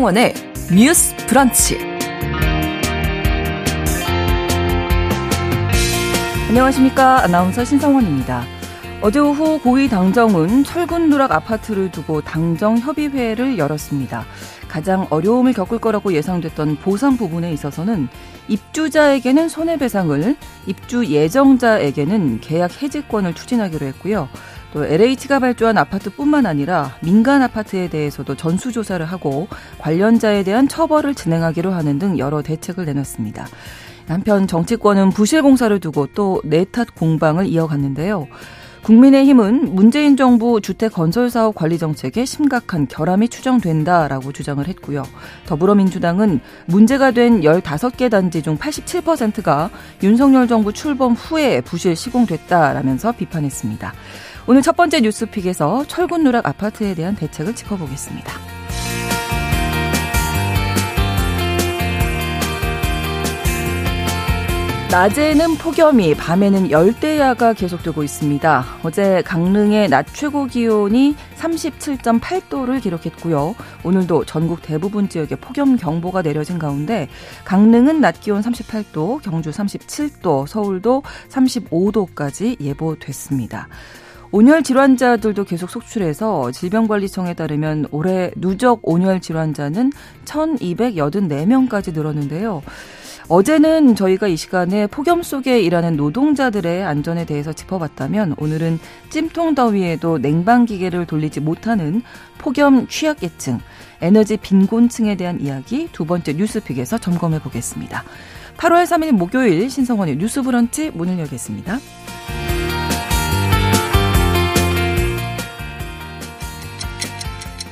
신성원의 뉴스 브런치. 안녕하십니까. 아나운서 신성원입니다. 어제 오후 고위 당정은 철근 누락 아파트를 두고 당정 협의회를 열었습니다. 가장 어려움을 겪을 거라고 예상됐던 보상 부분에 있어서는 입주자에게는 손해배상을, 입주 예정자에게는 계약 해지권을 추진하기로 했고요. 또 LH가 발주한 아파트뿐만 아니라 민간 아파트에 대해서도 전수조사를 하고 관련자에 대한 처벌을 진행하기로 하는 등 여러 대책을 내놨습니다. 한편 정치권은 부실공사를 두고 또 내탓 공방을 이어갔는데요. 국민의힘은 문재인 정부 주택 건설 사업 관리 정책에 심각한 결함이 추정된다라고 주장을 했고요. 더불어민주당은 문제가 된 15개 단지 중 87%가 윤석열 정부 출범 후에 부실 시공됐다라면서 비판했습니다. 오늘 첫 번째 뉴스픽에서 철근 누락 아파트에 대한 대책을 짚어보겠습니다. 낮에는 폭염이, 밤에는 열대야가 계속되고 있습니다. 어제 강릉의 낮 최고 기온이 37.8도를 기록했고요. 오늘도 전국 대부분 지역에 폭염 경보가 내려진 가운데 강릉은 낮 기온 38도, 경주 37도, 서울도 35도까지 예보됐습니다. 온열 질환자들도 계속 속출해서 질병관리청에 따르면 올해 누적 온열 질환자는 1,284명까지 늘었는데요. 어제는 저희가 이 시간에 폭염 속에 일하는 노동자들의 안전에 대해서 짚어봤다면 오늘은 찜통 더위에도 냉방기계를 돌리지 못하는 폭염 취약계층, 에너지 빈곤층에 대한 이야기 두 번째 뉴스픽에서 점검해 보겠습니다. 8월 3일 목요일 신성원의 뉴스 브런치 문을 열겠습니다.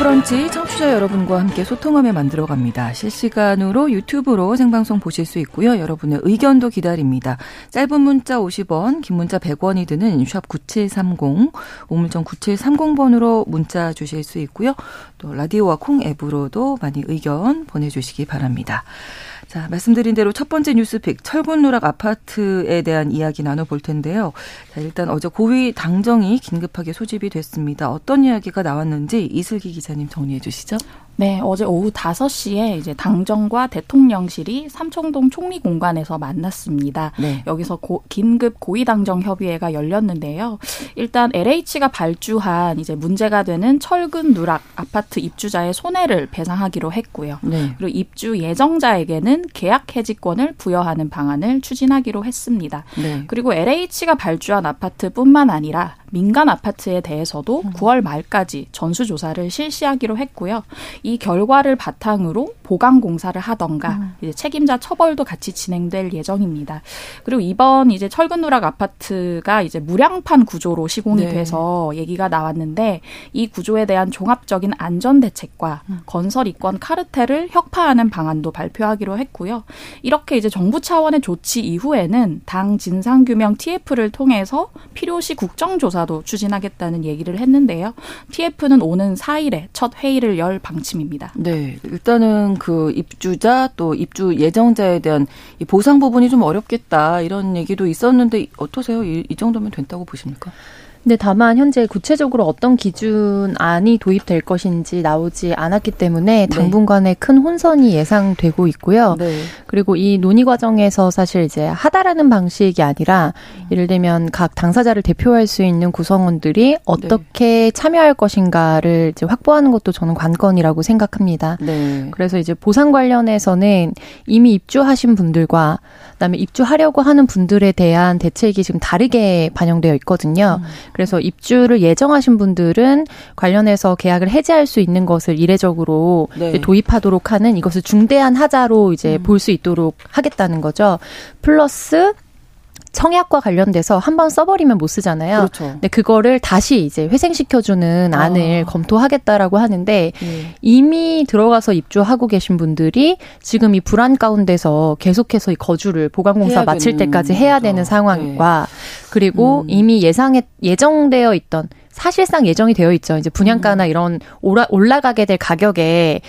브런치 청취자 여러분과 함께 소통하며 만들어 갑니다. 실시간으로 유튜브로 생방송 보실 수 있고요. 여러분의 의견도 기다립니다. 짧은 문자 50원, 긴 문자 100원이 드는 샵 9730, 우물정 9730번으로 문자 주실 수 있고요. 또 라디오와 콩 앱으로도 많이 의견 보내주시기 바랍니다. 자, 말씀드린 대로 첫 번째 뉴스픽 철근 누락 아파트에 대한 이야기 나눠볼 텐데요. 자, 일단 어제 고위 당정이 긴급하게 소집이 됐습니다. 어떤 이야기가 나왔는지 이슬기 기자님 정리해 주시죠. 네, 어제 오후 5시에 이제 당정과 대통령실이 삼청동 총리 공간에서 만났습니다. 네. 여기서 고, 긴급 고위당정 협의회가 열렸는데요. 일단 LH가 발주한 이제 문제가 되는 철근 누락 아파트 입주자의 손해를 배상하기로 했고요. 네. 그리고 입주 예정자에게는 계약 해지권을 부여하는 방안을 추진하기로 했습니다. 네. 그리고 LH가 발주한 아파트뿐만 아니라 민간 아파트에 대해서도 음. 9월 말까지 전수 조사를 실시하기로 했고요. 이 결과를 바탕으로 보강 공사를 하던가 음. 이제 책임자 처벌도 같이 진행될 예정입니다. 그리고 이번 이제 철근 누락 아파트가 이제 무량판 구조로 시공이 네. 돼서 얘기가 나왔는데 이 구조에 대한 종합적인 안전 대책과 음. 건설 이권 카르텔을 혁파하는 방안도 발표하기로 했고요. 이렇게 이제 정부 차원의 조치 이후에는 당 진상 규명 TF를 통해서 필요시 국정조사 조사도 추진하겠다는 얘기를 했는데요. TF는 오는 4일에 첫 회의를 열 방침입니다. 네. 일단은 그 입주자 또 입주 예정자에 대한 이 보상 부분이 좀 어렵겠다 이런 얘기도 있었는데 어떠세요? 이, 이 정도면 된다고 보십니까? 근데 다만 현재 구체적으로 어떤 기준안이 도입될 것인지 나오지 않았기 때문에 네. 당분간의 네. 큰 혼선이 예상되고 있고요. 네. 그리고 이 논의 과정에서 사실 이제 하다라는 방식이 아니라 예를 들면 각 당사자를 대표할 수 있는 구성원들이 어떻게 네. 참여할 것인가를 이제 확보하는 것도 저는 관건이라고 생각합니다. 네. 그래서 이제 보상 관련해서는 이미 입주하신 분들과 그다음에 입주하려고 하는 분들에 대한 대책이 지금 다르게 반영되어 있거든요. 음. 그래서 입주를 예정하신 분들은 관련해서 계약을 해지할 수 있는 것을 이례적으로 네. 도입하도록 하는 이것을 중대한 하자로 이제 음. 볼수 있도록 하겠다는 거죠. 플러스 청약과 관련돼서 한 번 써버리면 못 쓰잖아요. 그렇죠. 근데 그거를 다시 이제 회생시켜주는 아. 안을 검토하겠다라고 하는데 네. 이미 들어가서 입주하고 계신 분들이 지금 이 불안 가운데서 계속해서 이 거주를 보강공사 마칠 때까지 해야 되는 상황과 네. 그리고 음. 이미 예상에 예정되어 있던 사실상 예정이 되어 있죠. 이제 분양가나 음. 이런 올라, 올라가게 될 가격에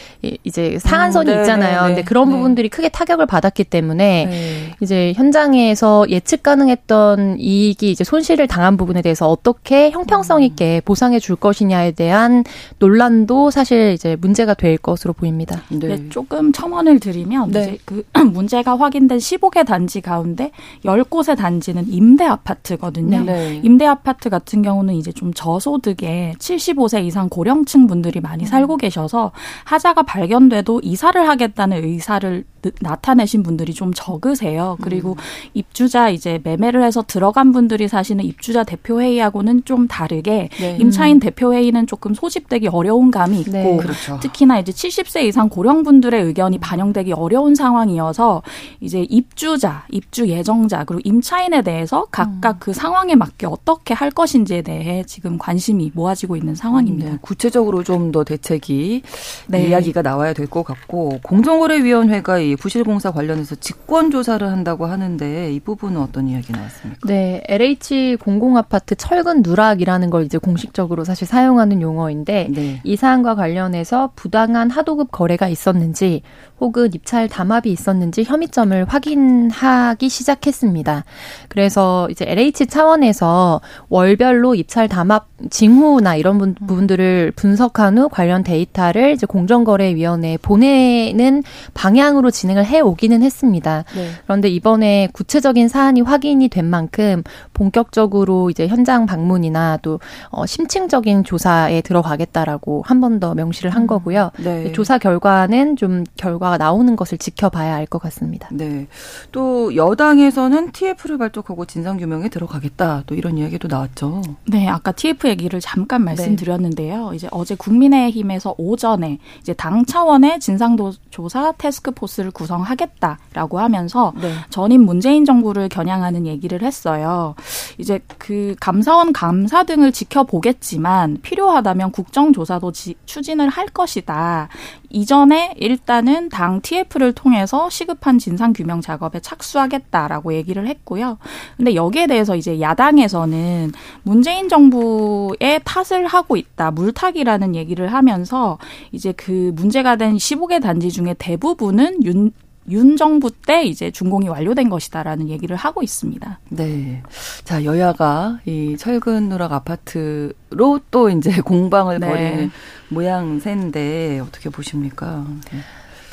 이제 상한선이 음, 네, 있잖아요. 네, 네, 근데 그런 네. 부분들이 크게 타격을 받았기 때문에 네. 이제 현장에서 예측 가능했던 이익이 이제 손실을 당한 부분에 대해서 어떻게 형평성 음. 있게 보상해 줄 것이냐에 대한 논란도 사실 이제 문제가 될 것으로 보입니다. 네. 조금 첨언을 드리면 이제 그 문제가 확인된 15개 단지 가운데 10곳의 단지는 임대 아파트거든요. 임대 아파트 같은 경우는 이제 좀 저 소득의 75세 이상 고령층 분들이 많이 살고 계셔서 하자가 발견돼도 이사를 하겠다는 의사를 나타내신 분들이 좀 적으세요. 그리고 음. 입주자 이제 매매를 해서 들어간 분들이 사시는 입주자 대표 회의하고는 좀 다르게 네. 임차인 음. 대표 회의는 조금 소집되기 어려운 감이 있고 네. 그렇죠. 특히나 이제 70세 이상 고령 분들의 의견이 반영되기 어려운 상황이어서 이제 입주자, 입주 예정자 그리고 임차인에 대해서 각각 음. 그 상황에 맞게 어떻게 할 것인지에 대해 지금 관심이 모아지고 있는 상황입니다. 네. 구체적으로 좀 더 대책이 네. 이야기가 나와야 될 것 같고 공정거래위원회가 이 부실공사 관련해서 직권 조사를 한다고 하는데 이 부분은 어떤 이야기 나왔습니까? 네, LH 공공아파트 철근 누락이라는 걸 이제 공식적으로 사실 사용하는 용어인데 네. 이 사안과 관련해서 부당한 하도급 거래가 있었는지 혹은 입찰 담합이 있었는지 혐의점을 확인하기 시작했습니다. 그래서 이제 LH 차원에서 월별로 입찰 담합 징후나 이런 부분들을 분석한 후 관련 데이터를 이제 공정거래위원회에 보내는 방향으로 진행을 해 오기는 했습니다. 네. 그런데 이번에 구체적인 사안이 확인이 된 만큼 본격적으로 이제 현장 방문이나 또 어, 심층적인 조사에 들어가겠다라고 한 번 더 명시를 한 음. 거고요. 네. 조사 결과는 좀 결과 가 나오는 것을 지켜봐야 알 것 같습니다. 네. 또 여당에서는 TF를 발족하고 진상 규명에 들어가겠다. 또 이런 이야기도 나왔죠. 네, 아까 TF 얘기를 잠깐 말씀드렸는데요. 네. 이제 어제 국민의힘에서 오전에 이제 당 차원의 진상조사 테스크포스를 구성하겠다라고 하면서 네. 전임 문재인 정부를 겨냥하는 얘기를 했어요. 이제 그 감사원 감사 등을 지켜보겠지만 필요하다면 국정조사도 지, 추진을 할 것이다. 이전에 일단은 당 TF를 통해서 시급한 진상 규명 작업에 착수하겠다라고 얘기를 했고요. 근데 여기에 대해서 이제 야당에서는 문재인 정부의 탓을 하고 있다. 물타기라는 얘기를 하면서 이제 그 문제가 된 15개 단지 중에 대부분은 윤, 윤 정부 때 이제 준공이 완료된 것이다라는 얘기를 하고 있습니다. 네. 자, 여야가 이 철근 누락 아파트로 또 이제 공방을 네. 벌이는 모양새인데 어떻게 보십니까? 네.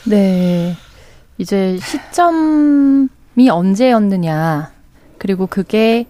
네. 이제 시점이 언제였느냐. 그리고 그게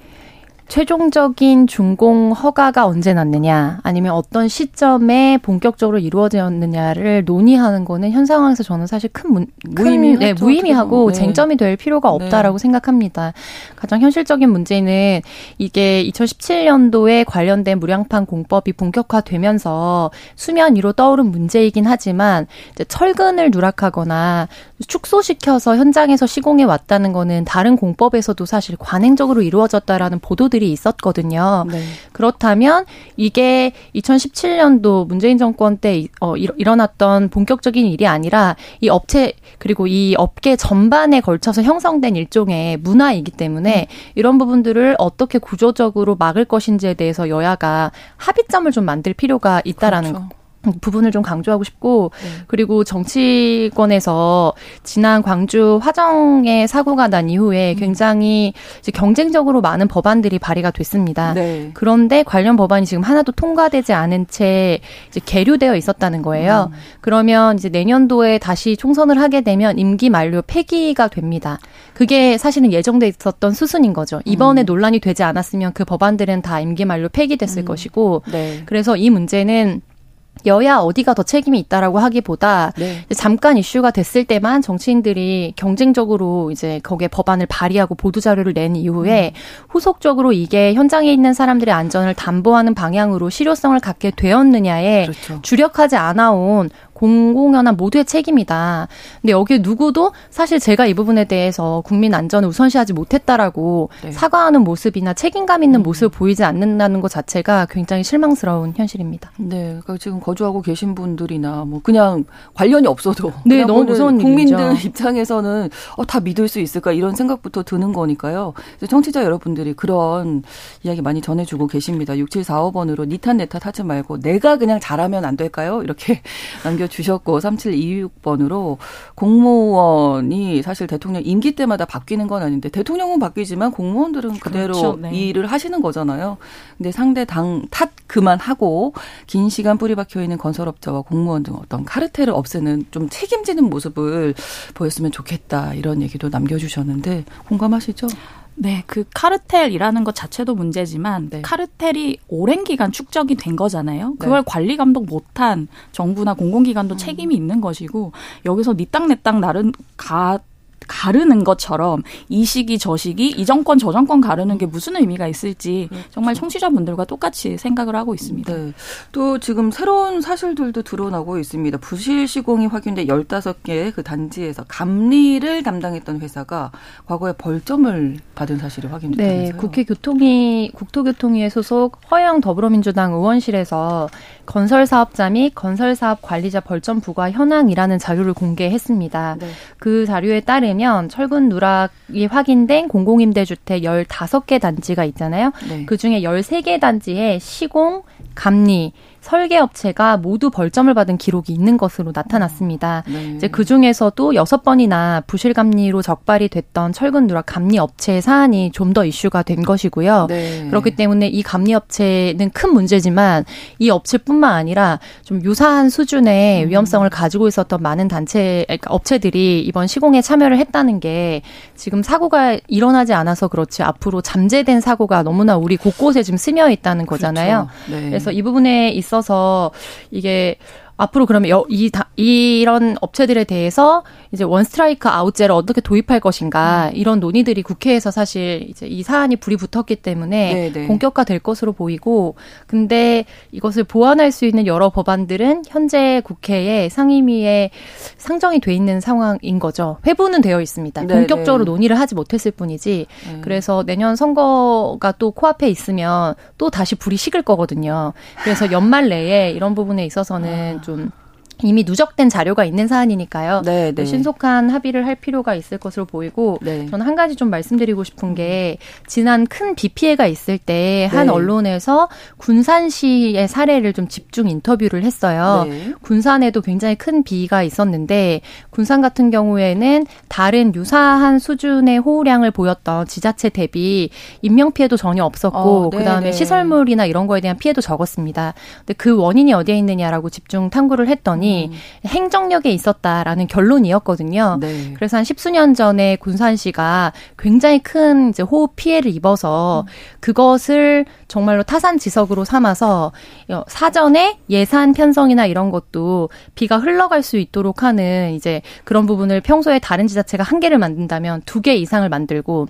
최종적인 준공 허가가 언제 났느냐, 아니면 어떤 시점에 본격적으로 이루어졌느냐를 논의하는 거는 현 상황에서 저는 사실 큰 문, 무의미, 네, 무의미하고 네. 쟁점이 될 필요가 없다라고 네. 생각합니다. 가장 현실적인 문제는 이게 2017년도에 관련된 무량판 공법이 본격화되면서 수면 위로 떠오른 문제이긴 하지만 철근을 누락하거나 축소시켜서 현장에서 시공해 왔다는 거는 다른 공법에서도 사실 관행적으로 이루어졌다라는 보도들이 있었거든요. 네. 그렇다면 이게 2017년도 문재인 정권 때 어, 일어났던 본격적인 일이 아니라 이 업체 그리고 이 업계 전반에 걸쳐서 형성된 일종의 문화이기 때문에 음. 이런 부분들을 어떻게 구조적으로 막을 것인지에 대해서 여야가 합의점을 좀 만들 필요가 있다라는 그렇죠. 부분을 좀 강조하고 싶고 네. 그리고 정치권에서 지난 광주 화정의 사고가 난 이후에 음. 굉장히 경쟁적으로 많은 법안들이 발의가 됐습니다. 네. 그런데 관련 법안이 지금 하나도 통과되지 않은 채 이제 계류되어 있었다는 거예요. 음. 그러면 이제 내년도에 다시 총선을 하게 되면 임기 만료 폐기가 됩니다. 그게 사실은 예정돼 있었던 수순인 거죠. 이번에 음. 논란이 되지 않았으면 그 법안들은 다 임기 만료 폐기됐을 음. 것이고 네. 그래서 이 문제는 여야 어디가 더 책임이 있다라고 하기보다 네. 잠깐 이슈가 됐을 때만 정치인들이 경쟁적으로 이제 거기에 법안을 발의하고 보도 자료를 낸 이후에 음. 후속적으로 이게 현장에 있는 사람들의 안전을 담보하는 방향으로 실효성을 갖게 되었느냐에 그렇죠. 주력하지 않아온 공공연한 모두의 책임이다. 근데 여기에 누구도 사실 제가 이 부분에 대해서 국민 안전을 우선시하지 못했다라고 네. 사과하는 모습이나 책임감 있는 음. 모습을 보이지 않는다는 것 자체가 굉장히 실망스러운 현실입니다. 네, 그러니까 지금 거주하고 계신 분들이나 뭐 그냥 관련이 없어도 네, 너무 무서운 국민들 일이죠. 입장에서는 어, 다 믿을 수 있을까 이런 생각부터 드는 거니까요. 청취자 여러분들이 그런 이야기 많이 전해주고 계십니다. 6745번으로 니탄 내탓 하지 말고 내가 그냥 잘하면 안 될까요? 이렇게 남겨 주셨고 3726번으로 공무원이 사실 대통령 임기 때마다 바뀌는 건 아닌데 대통령은 바뀌지만 공무원들은 그대로 그렇죠, 네. 일을 하시는 거잖아요. 근데 상대 당 탓 그만하고 긴 시간 뿌리 박혀 있는 건설업자와 공무원 등 어떤 카르텔을 없애는 좀 책임지는 모습을 보였으면 좋겠다 이런 얘기도 남겨주셨는데 공감하시죠? 네, 그 카르텔이라는 것 자체도 문제지만 네. 카르텔이 오랜 기간 축적이 된 거잖아요. 그걸 네. 관리 감독 못한 정부나 공공기관도 음. 책임이 있는 것이고 여기서 니 땅 내 땅 나른 가 가르는 것처럼 이 시기 저 시기 이 정권 저 정권 가르는 게 무슨 의미가 있을지 그렇죠. 정말 청취자분들과 똑같이 생각을 하고 있습니다. 네. 또 지금 새로운 사실들도 드러나고 있습니다. 부실 시공이 확인된 15개 그 단지에서 감리를 담당했던 회사가 과거에 벌점을 받은 사실이 확인됐다면서요. 네, 국회 교통위 국토교통위에 소속 허영 더불어민주당 의원실에서 건설 사업자 및 건설 사업 관리자 벌점 부과 현황이라는 자료를 공개했습니다. 네. 그 자료에 따르면 철근 누락이 확인된 공공임대주택 15개 단지가 있잖아요. 네. 그 중에 13개 단지에 시공, 감리, 설계 업체가 모두 벌점을 받은 기록이 있는 것으로 나타났습니다. 네. 이제 그 중에서도 여섯 번이나 부실 감리로 적발이 됐던 철근 누락 감리 업체의 사안이 좀 더 이슈가 된 것이고요. 네. 그렇기 때문에 이 감리 업체는 큰 문제지만 이 업체뿐만 아니라 좀 유사한 수준의 음. 위험성을 가지고 있었던 많은 단체 그러니까 업체들이 이번 시공에 참여를 했다는 게 지금 사고가 일어나지 않아서 그렇지 앞으로 잠재된 사고가 너무나 우리 곳곳에 지금 스며 있다는 거잖아요. 그렇죠. 네. 그래서 이 부분에 있어 있어서 이게 앞으로 그러면 이 이런 업체들에 대해서 이제 원 스트라이크 아웃제를 어떻게 도입할 것인가 음. 이런 논의들이 국회에서 사실 이제 이 사안이 불이 붙었기 때문에 네네. 네. 본격화될 것으로 보이고 근데 이것을 보완할 수 있는 여러 법안들은 현재 국회에 상임위에 상정이 돼 있는 상황인 거죠. 회부는 되어 있습니다. 네네. 본격적으로 네. 논의를 하지 못했을 뿐이지. 네. 그래서 내년 선거가 또 코앞에 있으면 또 다시 불이 식을 거거든요. 그래서 연말 내에 이런 부분에 있어서는 아. 좀 이미 누적된 자료가 있는 사안이니까요. 네, 네. 신속한 합의를 할 필요가 있을 것으로 보이고 네. 저는 한 가지 좀 말씀드리고 싶은 게 지난 큰 비 피해가 있을 때한 네. 언론에서 군산시의 사례를 좀 집중 인터뷰를 했어요. 네. 군산에도 굉장히 큰 비가 있었는데 군산 같은 경우에는 다른 유사한 수준의 호우량을 보였던 지자체 대비 인명 피해도 전혀 없었고 어, 네, 그다음에 네. 시설물이나 이런 거에 대한 피해도 적었습니다. 근데 그 원인이 어디에 있느냐라고 집중 탐구를 했더니 음. 행정력에 있었다라는 결론이었거든요. 네. 그래서 한 십수년 전에 군산 시가 굉장히 큰 이제 호흡 피해를 입어서 음. 그것을 정말로 타산지석으로 삼아서 사전에 예산 편성이나 이런 것도 비가 흘러갈 수 있도록 하는 이제 그런 부분을 평소에 다른 지자체가 한 개를 만든다면 두 개 이상을 만들고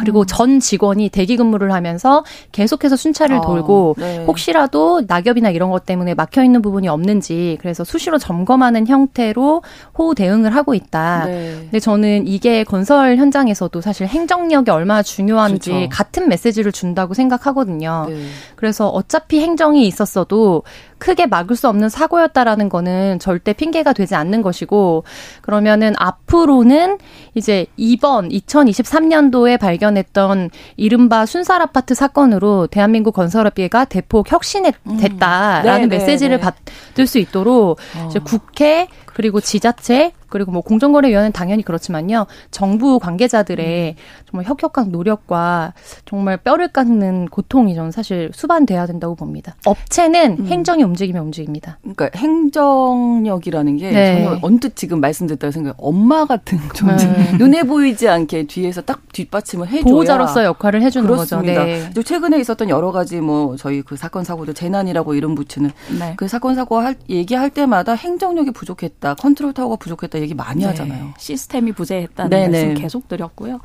그리고 음. 전 직원이 대기 근무를 하면서 계속해서 순찰을 아, 돌고 네. 혹시라도 낙엽이나 이런 것 때문에 막혀 있는 부분이 없는지 그래서 수시로 점검하는 형태로 호우 대응을 하고 있다. 네. 근데 저는 이게 건설 현장에서도 사실 행정력이 얼마나 중요한지 그렇죠. 같은 메시지를 준다고 생각하거든요. 네. 그래서 어차피 행정이 있었어도 크게 막을 수 없는 사고였다라는 거는 절대 핑계가 되지 않는 것이고 그러면은 앞으로는 이제 이번 2023년도에 발견했던 이른바 순살 아파트 사건으로 대한민국 건설업계가 대폭 혁신했다라는 음. 네, 메시지를 네, 네. 받을 수 있도록 어. 국회 그리고 지자체 그리고 뭐 공정거래위원회는 당연히 그렇지만요. 정부 관계자들의 음. 정말 혁혁한 노력과 정말 뼈를 깎는 고통이 저는 사실 수반돼야 된다고 봅니다. 업체는 음. 행정이 움직이면 움직입니다. 그러니까 행정력이라는 게 네. 전혀 언뜻 지금 말씀드렸다 생각 엄마 같은 존재. 네. 눈에 보이지 않게 뒤에서 딱 뒷받침을 해줘야 보호자로서 역할을 해주는 그렇습니다. 거죠. 네. 최근에 있었던 여러 가지 뭐 저희 그 사건 사고들 재난이라고 이름 붙이는 네. 그 사건 사고 할 얘기할 때마다 행정력이 부족했 다, 컨트롤 타워가 부족했다 얘기 많이 네. 하잖아요. 시스템이 부재했다는 네, 네. 말씀 계속 드렸고요.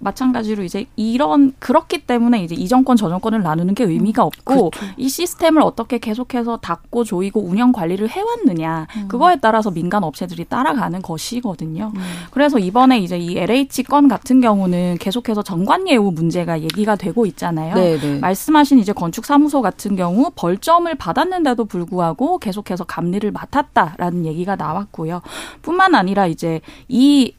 마찬가지로 이제 이런 그렇기 때문에 이제 이 정권 저 정권을 나누는 게 의미가 없고 그렇죠. 이 시스템을 어떻게 계속해서 닫고 조이고 운영 관리를 해왔느냐 음. 그거에 따라서 민간 업체들이 따라가는 것이거든요. 음. 그래서 이번에 이제 이 LH 건 같은 경우는 계속해서 정관 예우 문제가 얘기가 되고 있잖아요. 네네. 네. 말씀하신 이제 건축 사무소 같은 경우 벌점을 받았는데도 불구하고 계속해서 감리를 맡았다라는 얘기가 나왔고요. 뿐만 아니라 이제 이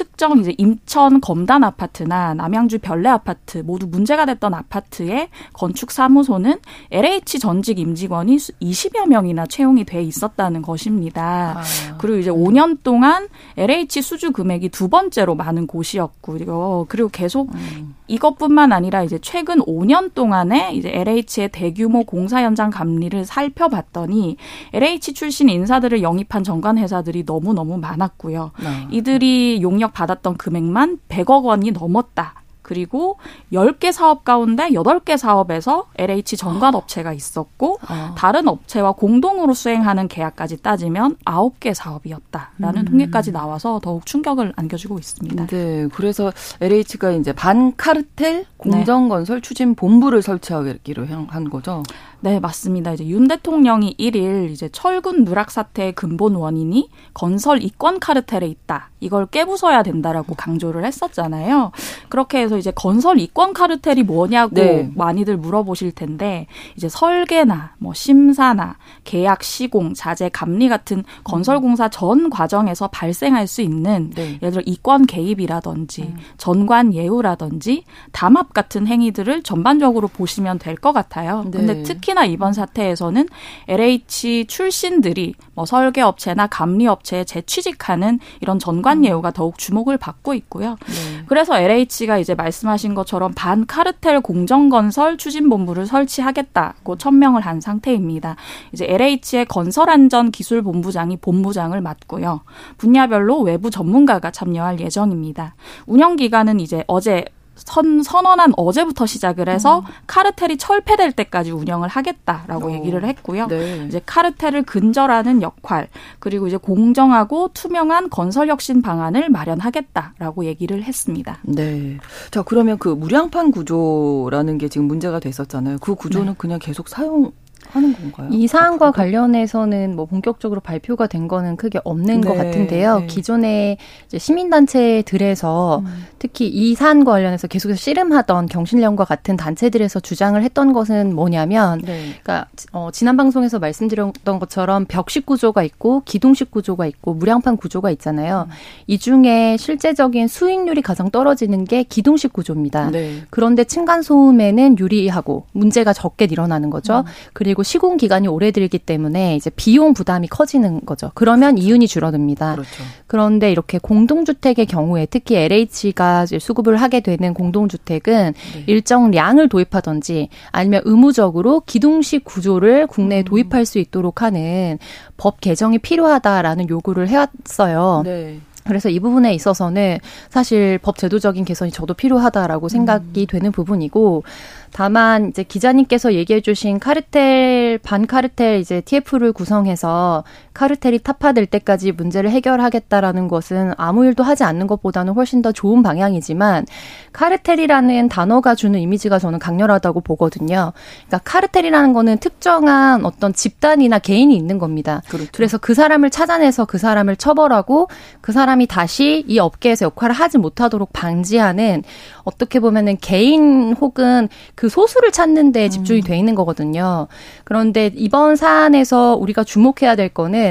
특정 이제 임천 검단 아파트나 남양주 별내 아파트 모두 문제가 됐던 아파트의 건축 사무소는 LH 전직 임직원이 20여 명이나 채용이 돼 있었다는 것입니다. 아. 그리고 이제 5년 동안 LH 수주 금액이 두 번째로 많은 곳이었고요. 그리고 계속 음. 이것뿐만 아니라 이제 최근 5년 동안에 이제 LH의 대규모 공사 현장 감리를 살펴봤더니 LH 출신 인사들을 영입한 정관 회사들이 너무 너무 많았고요. 네. 이들이 용역 받았던 금액만 100억 원이 넘었다. 그리고 10개 사업 가운데 8개 사업에서 LH 전관 업체가 있었고 아. 다른 업체와 공동으로 수행하는 계약까지 따지면 9개 사업이었다라는 음. 통계까지 나와서 더욱 충격을 안겨주고 있습니다. 네. 그래서 LH가 이제 반카르텔 공정건설 네. 추진 본부를 설치하기로 한 거죠. 네, 맞습니다. 이제 윤 대통령이 1일 이제 철근 누락 사태의 근본 원인이 건설 이권 카르텔에 있다. 이걸 깨부숴야 된다라고 강조를 했었잖아요. 그렇게 해서 이제 건설 이권 카르텔이 뭐냐고 네. 많이들 물어보실 텐데 이제 설계나 뭐 심사나 계약 시공, 자재 감리 같은 건설 공사 전 과정에서 발생할 수 있는 네. 예를 들어 이권 개입이라든지 음. 전관 예우라든지 담합 같은 행위들을 전반적으로 보시면 될 것 같아요. 네. 근데 특히 특히나 이번 사태에서는 LH 출신들이 뭐 설계 업체나 감리 업체에 재취직하는 이런 전관 음. 예우가 더욱 주목을 받고 있고요. 네. 그래서 LH가 이제 말씀하신 것처럼 반 카르텔 공정 건설 추진 본부를 설치하겠다고 천명을 한 상태입니다. 이제 LH의 건설 안전 기술 본부장이 본부장을 맡고요. 분야별로 외부 전문가가 참여할 예정입니다. 운영 기간은 이제 어제 선, 선언한 어제부터 시작을 해서 음. 카르텔이 철폐될 때까지 운영을 하겠다라고 오. 얘기를 했고요. 네. 이제 카르텔을 근절하는 역할 그리고 이제 공정하고 투명한 건설 혁신 방안을 마련하겠다라고 얘기를 했습니다. 네. 자 그러면 그 무량판 구조라는 게 지금 문제가 됐었잖아요. 그 구조는 네. 그냥 계속 사용 하는 건가요? 이 사안과 앞으로도? 관련해서는 뭐 본격적으로 발표가 된 거는 크게 없는 네, 것 같은데요. 네. 기존의 이제 시민단체들에서 음. 특히 이 사안과 관련해서 계속해서 씨름하던 경신련과 같은 단체들에서 주장을 했던 것은 뭐냐면, 네. 그러니까 어, 지난 방송에서 말씀드렸던 것처럼 벽식 구조가 있고 기둥식 구조가 있고 무량판 구조가 있잖아요. 음. 이 중에 실제적인 수익률이 가장 떨어지는 게 기둥식 구조입니다. 네. 그런데 층간 소음에는 유리하고 문제가 적게 일어나는 거죠. 음. 그리고 그리고 시공 기간이 오래 들기 때문에 이제 비용 부담이 커지는 거죠. 그러면 그렇죠. 이윤이 줄어듭니다. 그렇죠. 그런데 이렇게 공동주택의 경우에 특히 LH가 수급을 하게 되는 공동주택은 네. 일정 량을 도입하든지 아니면 의무적으로 기둥식 구조를 국내에 음. 도입할 수 있도록 하는 법 개정이 필요하다라는 요구를 해왔어요. 네. 그래서 이 부분에 있어서는 사실 법 제도적인 개선이 저도 필요하다라고 생각이 음. 되는 부분이고 다만 이제 기자님께서 얘기해 주신 카르텔 반카르텔 이제 TF를 구성해서 카르텔이 타파될 때까지 문제를 해결하겠다라는 것은 아무 일도 하지 않는 것보다는 훨씬 더 좋은 방향이지만 카르텔이라는 단어가 주는 이미지가 저는 강렬하다고 보거든요. 그러니까 카르텔이라는 거는 특정한 어떤 집단이나 개인이 있는 겁니다. 그렇죠. 그래서 그 사람을 찾아내서 그 사람을 처벌하고 그 사람이 다시 이 업계에서 역할을 하지 못하도록 방지하는 어떻게 보면은 개인 혹은 그 소수를 찾는 데 집중이 음. 돼 있는 거거든요. 그런데 이번 사안에서 우리가 주목해야 될 거는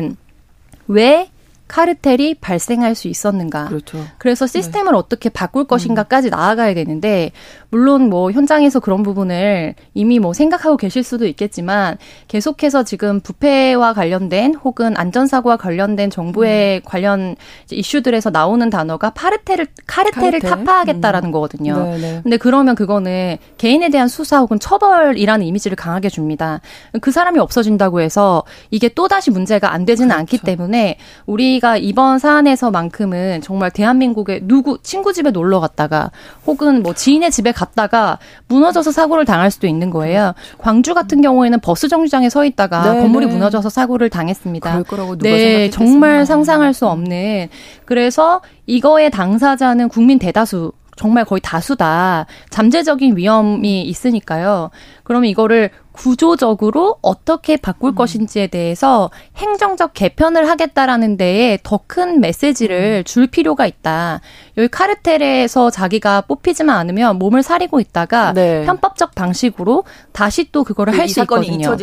왜 카르텔이 발생할 수 있었는가. 그렇죠. 그래서 시스템을 네. 어떻게 바꿀 것인가까지 나아가야 되는데 물론 뭐 현장에서 그런 부분을 이미 뭐 생각하고 계실 수도 있겠지만 계속해서 지금 부패와 관련된 혹은 안전사고와 관련된 정부의 음. 관련 이슈들에서 나오는 단어가 파르텔을 카르텔을 카르텔? 타파하겠다라는 음. 거거든요. 네네. 네. 근데 그러면 그거는 개인에 대한 수사 혹은 처벌이라는 이미지를 강하게 줍니다. 그 사람이 없어진다고 해서 이게 또 다시 문제가 안 되지는 그렇죠. 않기 때문에 우리가 이번 사안에서만큼은 정말 대한민국의 누구 친구 집에 놀러 갔다가 혹은 뭐 지인의 집에 갔다가 무너져서 사고를 당할 수도 있는 거예요. 광주 같은 경우에는 버스 정류장에 서 있다가 네, 건물이 네. 무너져서 사고를 당했습니다. 네, 정말 상상할 수 없는. 그래서 이거의 당사자는 국민 대다수 정말 거의 다수다. 잠재적인 위험이 있으니까요. 그러면 이거를 구조적으로 어떻게 바꿀 음. 것인지에 대해서 행정적 개편을 하겠다라는 데에 더 큰 메시지를 음. 줄 필요가 있다. 여기 카르텔에서 자기가 뽑히지만 않으면 몸을 사리고 있다가 네. 편법적 방식으로 다시 또 그거를 그 할수 있거든요.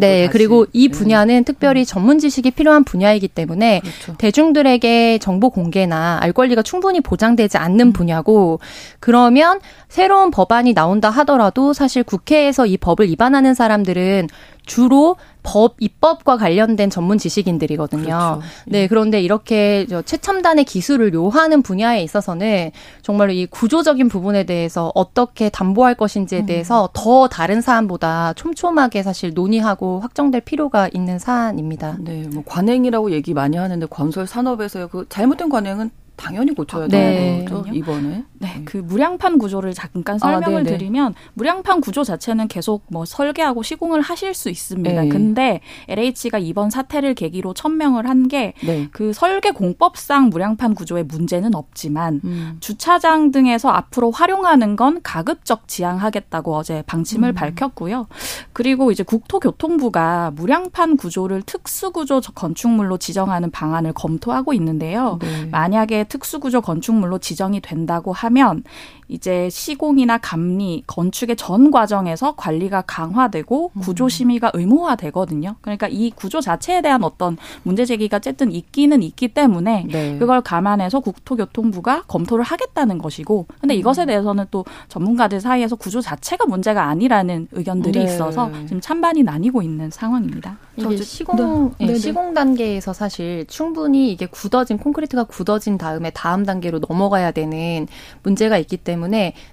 네, 그리고 이 네. 분야는 네. 특별히 전문 지식이 필요한 분야이기 때문에 그렇죠. 대중들에게 정보 공개나 알 권리가 충분히 보장되지 않는 음. 분야고 그러면 새로운 법안이 나온다 하더라도 사실 국회에서 이 법을 위반하 는 사람들은 주로 법 입법과 관련된 전문 지식인들이거든요. 그렇죠. 네, 그런데 이렇게 최첨단의 기술을 요하는 분야에 있어서는 정말로 이 구조적인 부분에 대해서 어떻게 담보할 것인지에 음. 대해서 음. 더 다른 사안보다 촘촘하게 사실 논의하고 확정될 필요가 있는 사안입니다. 네, 뭐 관행이라고 얘기 많이 하는데 건설 산업에서 그 잘못된 관행은 당연히 고쳐야 아, 되는 네. 거죠 이번에. 네, 네, 그 무량판 구조를 잠깐 설명을 아, 드리면 무량판 구조 자체는 계속 뭐 설계하고 시공을 하실 수 있습니다. 네. 근데 LH가 이번 사태를 계기로 천명을 한 게그 네. 그 설계 공법상 무량판 구조에 문제는 없지만 음. 주차장 등에서 앞으로 활용하는 건 가급적 지양하겠다고 어제 방침을 음. 밝혔고요. 그리고 이제 국토교통부가 무량판 구조를 특수구조 건축물로 지정하는 방안을 검토하고 있는데요. 네. 만약에 특수구조 건축물로 지정이 된다고 하면 이제 시공이나 감리, 건축의 전 과정에서 관리가 강화되고 음. 구조 심의가 의무화되거든요. 그러니까 이 구조 자체에 대한 어떤 문제 제기가 어쨌든 있기는 있기 때문에 네. 그걸 감안해서 국토교통부가 검토를 하겠다는 것이고 근데 음. 이것에 대해서는 또 전문가들 사이에서 구조 자체가 문제가 아니라는 의견들이 네. 있어서 지금 찬반이 나뉘고 있는 상황입니다. 이게 시공 네. 네. 시공 단계에서 사실 충분히 이게 굳어진 콘크리트가 굳어진 다음에 다음 단계로 넘어가야 되는 문제가 있기 때문에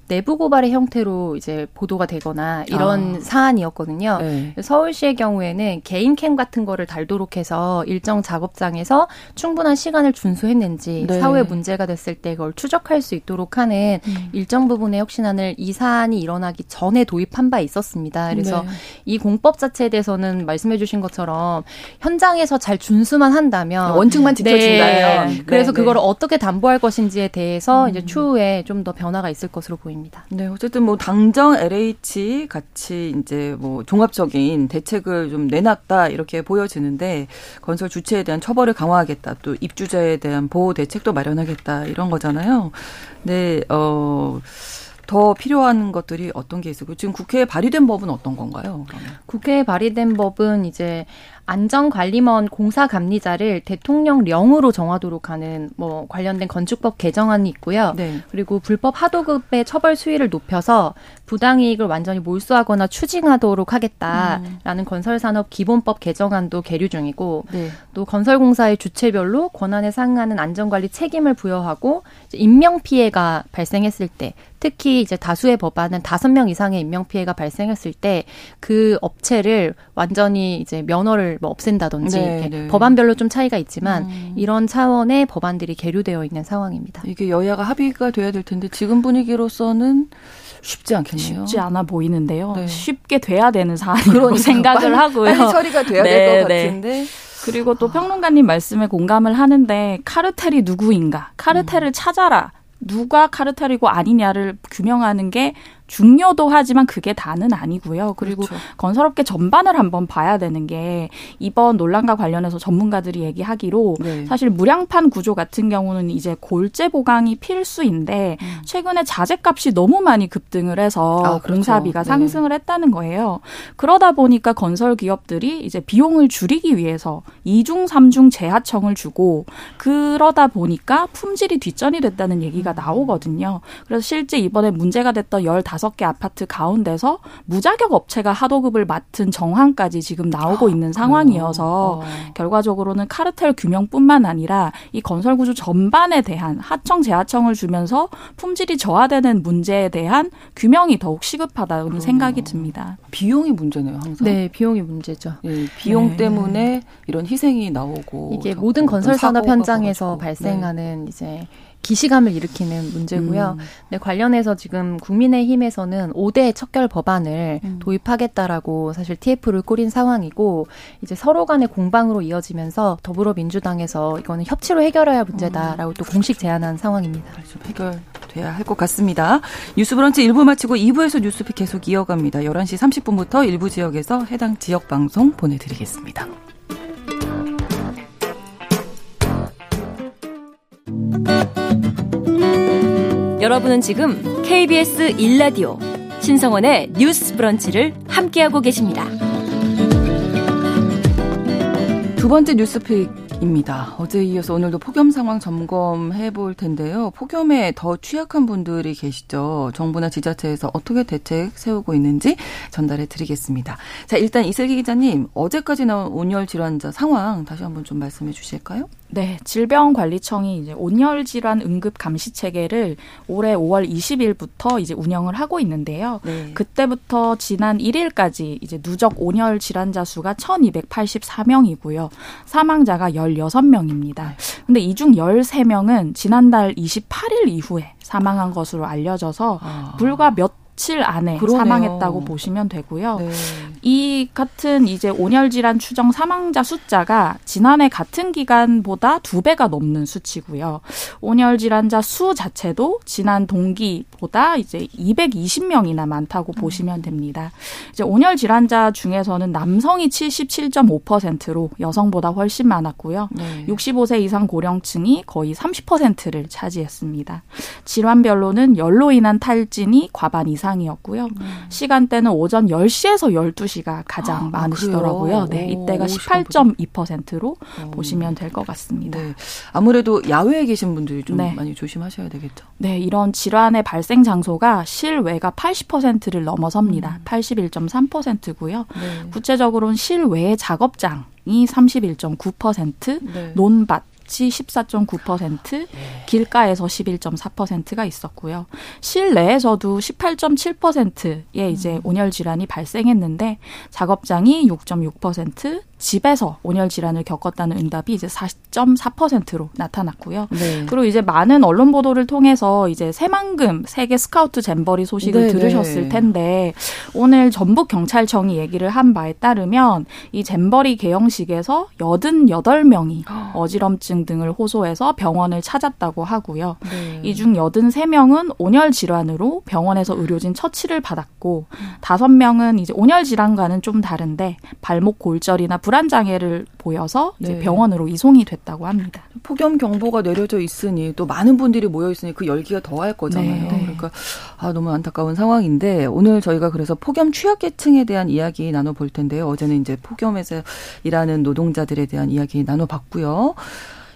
내부 고발의 형태로 이제 보도가 되거나 이런 아. 사안이었거든요. 네. 서울시의 경우에는 개인 캠 같은 거를 달도록 해서 일정 작업장에서 충분한 시간을 준수했는지 네. 사후에 문제가 됐을 때 그걸 추적할 수 있도록 하는 음. 일정 부분의 혁신안을 이 사안이 일어나기 전에 도입한 바 있었습니다. 그래서 네. 이 공법 자체에 대해서는 말씀해 주신 것 것처럼 현장에서 잘 준수만 한다면 원칙만 지켜준다면 네. 그래서 네, 그거를 어떻게 담보할 것인지에 대해서 음. 이제 추후에 좀 더 변화가 있을 것으로 보입니다. 네, 어쨌든 뭐 당정 LH 같이 이제 뭐 종합적인 대책을 좀 내놨다 이렇게 보여지는데 건설 주체에 대한 처벌을 강화하겠다 또 입주자에 대한 보호 대책도 마련하겠다 이런 거잖아요. 네, 어. 더 필요한 것들이 어떤 게 있을까요? 지금 국회에 발의된 법은 어떤 건가요? 그러면? 국회에 발의된 법은 이제 안전관리원 공사 감리자를 대통령령으로 정하도록 하는 뭐 관련된 건축법 개정안이 있고요. 네. 그리고 불법 하도급의 처벌 수위를 높여서 부당 이익을 완전히 몰수하거나 추징하도록 하겠다라는 음. 건설산업 기본법 개정안도 계류 중이고 네. 또 건설공사의 주체별로 권한에 상응하는 안전관리 책임을 부여하고 인명 피해가 발생했을 때 특히 이제 다수의 법안은 다섯 명 이상의 인명 피해가 발생했을 때 그 업체를 완전히 이제 면허를 뭐 없앤다든지 네, 네. 법안별로 좀 차이가 있지만 음. 이런 차원의 법안들이 계류되어 있는 상황입니다. 이게 여야가 합의가 돼야 될 텐데 지금 분위기로서는 쉽지 않겠네요. 쉽지 않아 보이는데요. 네. 쉽게 돼야 되는 사안이라고 생각을 빨리, 하고요. 빨리 처리가 돼야 될것 네, 네. 같은데. 그리고 또 평론가님 말씀에 공감을 하는데 카르텔이 누구인가? 카르텔을 음. 찾아라. 누가 카르텔이고 아니냐를 규명하는 게 중요도 하지만 그게 다는 아니고요. 그리고 그렇죠. 건설업계 전반을 한번 봐야 되는 게 이번 논란과 관련해서 전문가들이 얘기하기로 네. 사실 무량판 구조 같은 경우는 이제 골재 보강이 필수인데 음. 최근에 자재값이 너무 많이 급등을 해서 아, 그렇죠. 공사비가 네. 상승을 했다는 거예요. 그러다 보니까 건설 기업들이 이제 비용을 줄이기 위해서 이중삼중 재하청을 주고 그러다 보니까 품질이 뒷전이 됐다는 얘기가 음. 나오거든요. 그래서 실제 이번에 문제가 됐던 열다 다섯 개 아파트 가운데서 무자격 업체가 하도급을 맡은 정황까지 지금 나오고 있는 상황이어서 어. 결과적으로는 카르텔 규명뿐만 아니라 이 건설 구조 전반에 대한 하청 재하청을 주면서 품질이 저하되는 문제에 대한 규명이 더욱 시급하다는 그 생각이 듭니다. 비용이 문제네요, 항상. 네, 비용이 문제죠. 네, 비용 네. 때문에 이런 희생이 나오고 이게 모든 건설 산업 현장에서 발생하는 네. 이제 기시감을 일으키는 문제고요. 음. 네, 관련해서 지금 국민의힘에서는 5대 척결 법안을 음. 도입하겠다라고 사실 TF를 꾸린 상황이고 이제 서로 간의 공방으로 이어지면서 더불어민주당에서 이거는 협치로 해결해야 문제다라고 음. 또 공식 제안한 상황입니다. 해결 돼야 할 것 같습니다. 뉴스 브런치 1부 마치고 2부에서 뉴스픽 계속 이어갑니다. 11시 30분부터 일부 지역에서 해당 지역 방송 보내드리겠습니다. 여러분은 지금 KBS 1라디오 신성원의 뉴스 브런치를 함께하고 계십니다. 두 번째 뉴스픽입니다. 어제 이어서 오늘도 폭염 상황 점검해 볼 텐데요. 폭염에 더 취약한 분들이 계시죠. 정부나 지자체에서 어떻게 대책 세우고 있는지 전달해 드리겠습니다. 자, 일단 이슬기 기자님, 어제까지 나온 온열 질환자 상황 다시 한번 좀 말씀해 주실까요? 네, 질병관리청이 이제 온열 질환 응급 감시 체계를 올해 5월 20일부터 이제 운영을 하고 있는데요. 네. 그때부터 지난 1일까지 이제 누적 온열 질환자 수가 1,284명이고요. 사망자가 16명입니다. 근데 이 중 13명은 지난달 28일 이후에 사망한 것으로 알려져서 아. 불과 몇 며칠 안에 그러네요. 사망했다고 보시면 되고요. 네. 이 같은 이제 온열 질환 추정 사망자 숫자가 지난해 같은 기간보다 두 배가 넘는 수치고요. 온열 질환자 수 자체도 지난 동기보다 이제 220명이나 많다고 음. 보시면 됩니다. 이제 온열 질환자 중에서는 남성이 77.5%로 여성보다 훨씬 많았고요. 네. 65세 이상 고령층이 거의 30%를 차지했습니다. 질환별로는 열로 인한 탈진이 과반 이상 이상이었고요. 음. 시간대는 오전 10시에서 12시가 가장 아, 많으시더라고요. 아, 네, 이때가 18.2%로 오. 보시면 될 것 같습니다. 네. 아무래도 야외에 계신 분들이 좀 네. 많이 조심하셔야 되겠죠. 네, 이런 질환의 발생 장소가 실외가 80%를 넘어섭니다. 음. 81.3%고요. 네. 구체적으로는 실외 작업장 이 31.9%, 네. 논밭 지 14.9%, 네. 길가에서 11.4%가 있었고요. 실내에서도 18.7%의 이제 음. 온열 질환이 발생했는데 작업장이 6.6%, 집에서 온열 질환을 겪었다는 응답이 이제 40.4%로 나타났고요. 네. 그리고 이제 많은 언론 보도를 통해서 이제 새만금 세계 스카우트 잼버리 소식을 네, 네. 들으셨을 텐데 오늘 전북 경찰청이 얘기를 한 바에 따르면 이 잼버리 개영식에서 88명이 어지럼증 등을 호소해서 병원을 찾았다고 하고요. 네. 이중 83명은 온열 질환으로 병원에서 의료진 처치를 받았고 5명은 이제 온열 질환과는 좀 다른데 발목 골절이나 불안 장애를 보여서 이제 네. 병원으로 이송이 됐다고 합니다. 폭염 경보가 내려져 있으니 또 많은 분들이 모여 있으니 그 열기가 더할 거잖아요. 네. 그러니까 아 너무 안타까운 상황인데 오늘 저희가 그래서 폭염 취약계층에 대한 이야기 나눠 볼 텐데요. 어제는 이제 폭염에서 일하는 노동자들에 대한 이야기 나눠 봤고요.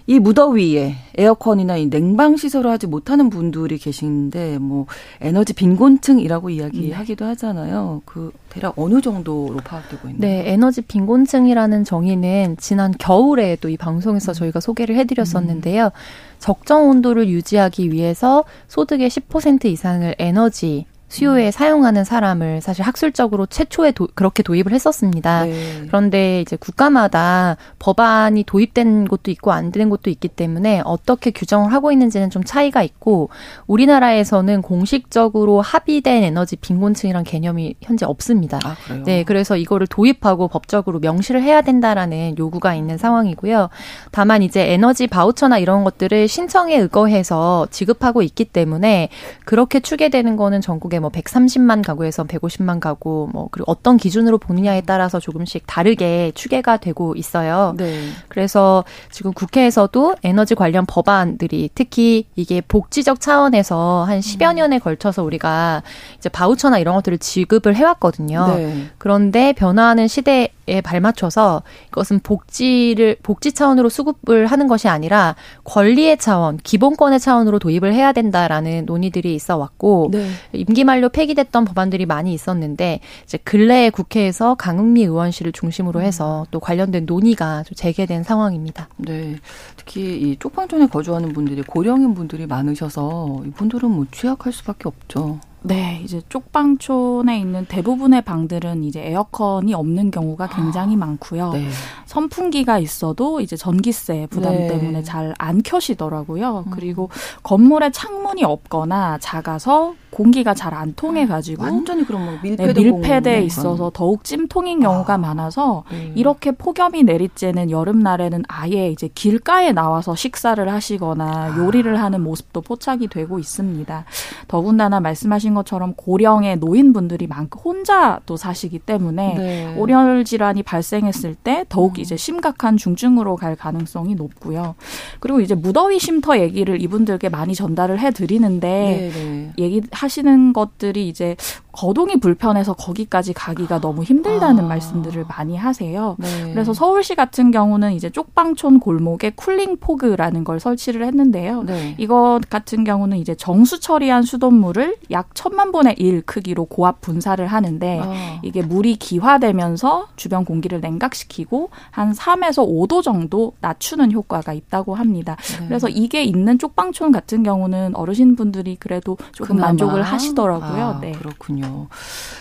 이 무더위에 에어컨이나 이 냉방 시설을 하지 못하는 분들이 계신데 뭐 에너지 빈곤층이라고 이야기하기도 하잖아요. 그 대략 어느 정도로 파악되고 있나요? 네, 에너지 빈곤층이라는 정의는 지난 겨울에 또 이 방송에서 저희가 소개를 해드렸었는데요. 음. 적정 온도를 유지하기 위해서 소득의 10% 이상을 에너지 수요에 음. 사용하는 사람을 사실 학술적으로 최초에 도, 그렇게 도입을 했었습니다. 네. 그런데 이제 국가마다 법안이 도입된 곳도 있고 안된 곳도 있기 때문에 어떻게 규정을 하고 있는지는 좀 차이가 있고 우리나라에서는 공식적으로 합의된 에너지 빈곤층이란 개념이 현재 없습니다. 아, 네, 그래서 이거를 도입하고 법적으로 명시를 해야 된다라는 요구가 있는 상황이고요. 다만 이제 에너지 바우처나 이런 것들을 신청에 의거해서 지급하고 있기 때문에 그렇게 추계되는 거는 전국에 뭐 130만 가구에서 150만 가구 뭐 그리고 어떤 기준으로 보느냐에 따라서 조금씩 다르게 추계가 되고 있어요. 네. 그래서 지금 국회에서도 에너지 관련 법안들이 특히 이게 복지적 차원에서 한 10여 음. 년에 걸쳐서 우리가 이제 바우처나 이런 것들을 지급을 해왔거든요. 네. 그런데 변화하는 시대에 발맞춰서 이것은 복지를 복지 차원으로 수급을 하는 것이 아니라 권리의 차원, 기본권의 차원으로 도입을 해야 된다라는 논의들이 있어 왔고 네. 임기 만료 폐기됐던 법안들이 많이 있었는데 이제 근래에 국회에서 강흥미 의원실을 중심으로 해서 또 관련된 논의가 좀 재개된 상황입니다. 네. 특히 이 쪽방촌에 거주하는 분들이 고령인 분들이 많으셔서 이분들은 뭐 취약할 수밖에 없죠. 네, 이제 쪽방촌에 있는 대부분의 방들은 이제 에어컨이 없는 경우가 굉장히 아, 많고요. 네. 선풍기가 있어도 이제 전기세 부담 네. 때문에 잘 안 켜시더라고요. 음. 그리고 건물에 창문이 없거나 작아서 공기가 잘 안 통해 가지고 완전히 그런 뭐 밀폐돼, 네, 밀폐돼 있어서 더욱 찜통인 경우가 아. 많아서 네. 이렇게 폭염이 내리쬐는 여름날에는 아예 이제 길가에 나와서 식사를 하시거나 아. 요리를 하는 모습도 포착이 되고 있습니다. 더군다나 말씀하신 것처럼 고령의 노인분들이 많고 혼자 또 사시기 때문에 네. 온열 질환이 발생했을 때 더욱 음. 이제 심각한 중증으로 갈 가능성이 높고요. 그리고 이제 무더위 쉼터 얘기를 이분들께 많이 전달을 해 드리는데 네, 네. 얘기 하시는 것들이 이제 거동이 불편해서 거기까지 가기가 너무 힘들다는 아. 말씀들을 많이 하세요. 네. 그래서 서울시 같은 경우는 이제 쪽방촌 골목에 cooling fog라는 걸 설치를 했는데요. 네. 이것 같은 경우는 이제 정수 처리한 수돗물을 약 천만 분의 일 크기로 고압 분사를 하는데 아. 이게 물이 기화되면서 주변 공기를 냉각시키고 한 3에서 5도 정도 낮추는 효과가 있다고 합니다. 네. 그래서 이게 있는 쪽방촌 같은 경우는 어르신분들이 그래도 조금 그나마? 만족을 하시더라고요. 아, 네. 그렇군요.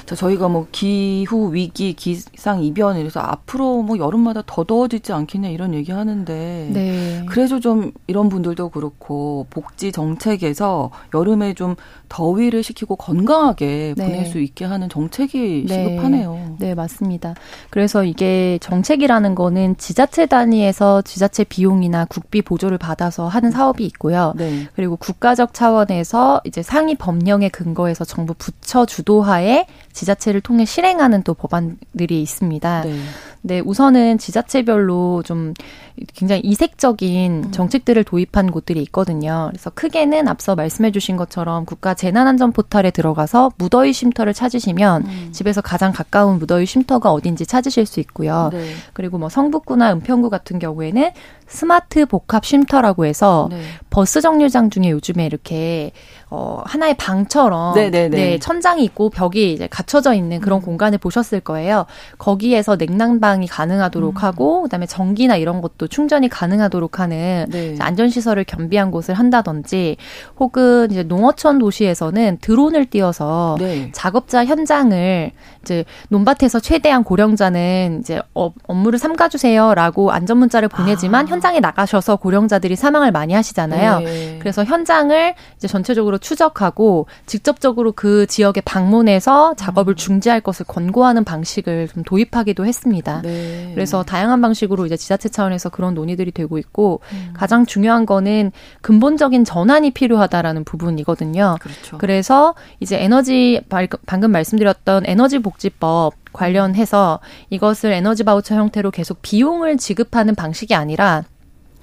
자, 저희가 뭐 기후 위기, 기상 이변 이래서 앞으로 뭐 여름마다 더 더워지지 않겠냐 이런 얘기 하는데 네. 그래서 좀 이런 분들도 그렇고 복지 정책에서 여름에 좀 더위를 식히고 건강하게 네. 보낼 수 있게 하는 정책이 네. 시급하네요. 네, 맞습니다. 그래서 이게 정책이라는 거는 지자체 단위에서 지자체 비용이나 국비 보조를 받아서 하는 사업이 있고요. 네. 그리고 국가적 차원에서 이제 상위 법령에 근거해서 정부 부처 주도 하에 지자체를 통해 실행하는 또 법안들이 있습니다. 네. 네, 우선은 지자체별로 좀 굉장히 이색적인 음. 정책들을 도입한 곳들이 있거든요. 그래서 크게는 앞서 말씀해 주신 것처럼 국가 재난안전 포털에 들어가서 무더위 쉼터를 찾으시면 음. 집에서 가장 가까운 무더위 쉼터가 어딘지 찾으실 수 있고요. 네. 그리고 뭐 성북구나 은평구 같은 경우에는 스마트 복합 쉼터라고 해서 네. 버스 정류장 중에 요즘에 이렇게 어 하나의 방처럼 네네네. 네, 천장이 있고 벽이 이제 갖춰져 있는 그런 음. 공간을 보셨을 거예요. 거기에서 냉난방이 가능하도록 음. 하고 그다음에 전기나 이런 것도 충전이 가능하도록 하는 네. 안전 시설을 겸비한 곳을 한다든지 혹은 이제 농어촌 도시에서는 드론을 띄워서 네. 작업자 현장을 이제 논밭에서 최대한 고령자는 이제 어, 업무를 삼가 주세요라고 안전 문자를 보내지만 아. 현장에 나가셔서 고령자들이 사망을 많이 하시잖아요. 네. 그래서 현장을 이제 전체적으로 추적하고 직접적으로 그 지역에 방문해서 작업을 음. 중지할 것을 권고하는 방식을 좀 도입하기도 했습니다. 네. 그래서 다양한 방식으로 이제 지자체 차원에서 그런 논의들이 되고 있고 음. 가장 중요한 거는 근본적인 전환이 필요하다라는 부분이거든요. 그렇죠. 그래서 이제 에너지 방금 말씀드렸던 에너지 복지법 관련해서 이것을 에너지 바우처 형태로 계속 비용을 지급하는 방식이 아니라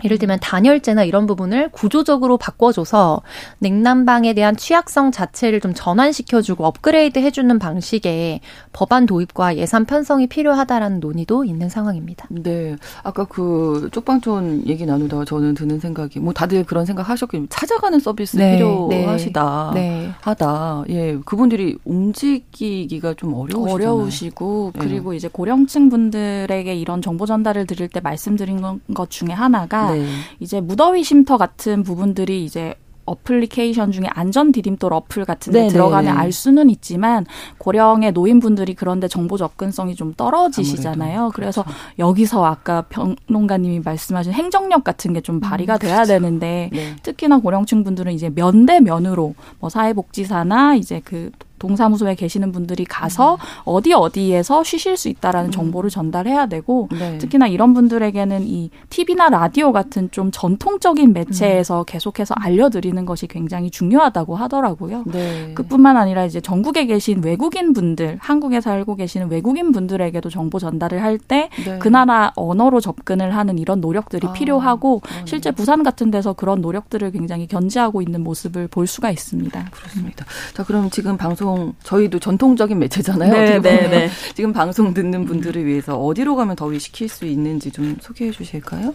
예를 들면 단열재나 이런 부분을 구조적으로 바꿔줘서 냉난방에 대한 취약성 자체를 좀 전환시켜주고 업그레이드 해주는 방식의 법안 도입과 예산 편성이 필요하다라는 논의도 있는 상황입니다. 네. 아까 그 쪽방촌 얘기 나누다가 저는 드는 생각이 뭐 다들 그런 생각 하셨겠지만 찾아가는 서비스 네, 필요하시다. 네, 네. 하다. 예. 그분들이 움직이기가 좀 어려우시잖아요. 어려우시고 네. 그리고 이제 고령층 분들에게 이런 정보 전달을 드릴 때 말씀드린 것 중에 하나가 네. 이제 무더위 쉼터 같은 부분들이 이제 어플리케이션 중에 안전 디딤돌 어플 같은 데 네, 네, 들어가면 네. 알 수는 있지만 고령의 노인분들이 그런데 정보 접근성이 좀 떨어지시잖아요. 그래서 그렇죠. 여기서 아까 평론가님이 말씀하신 행정력 같은 게 좀 발휘가 음, 돼야 그렇죠. 되는데 네. 특히나 고령층 분들은 이제 면대 면으로 뭐 사회복지사나 이제 그 동사무소에 계시는 분들이 가서 음. 어디 어디에서 쉬실 수 있다라는 음. 정보를 전달해야 되고 네. 특히나 이런 분들에게는 이 TV나 라디오 같은 좀 전통적인 매체에서 음. 계속해서 알려드리는 것이 굉장히 중요하다고 하더라고요. 네. 그뿐만 아니라 이제 전국에 계신 외국인 분들, 한국에 살고 계시는 외국인 분들에게도 정보 전달을 할때 네. 그 나라 언어로 접근을 하는 이런 노력들이 아, 필요하고 그러네. 실제 부산 같은 데서 그런 노력들을 굉장히 견지하고 있는 모습을 볼 수가 있습니다. 그렇습니다. 자, 그럼 지금 방송 방송 저희도 전통적인 매체잖아요. 네, 네, 네. 지금 방송 듣는 분들을 위해서 어디로 가면 더위 식힐 수 있는지 좀 소개해 주실까요?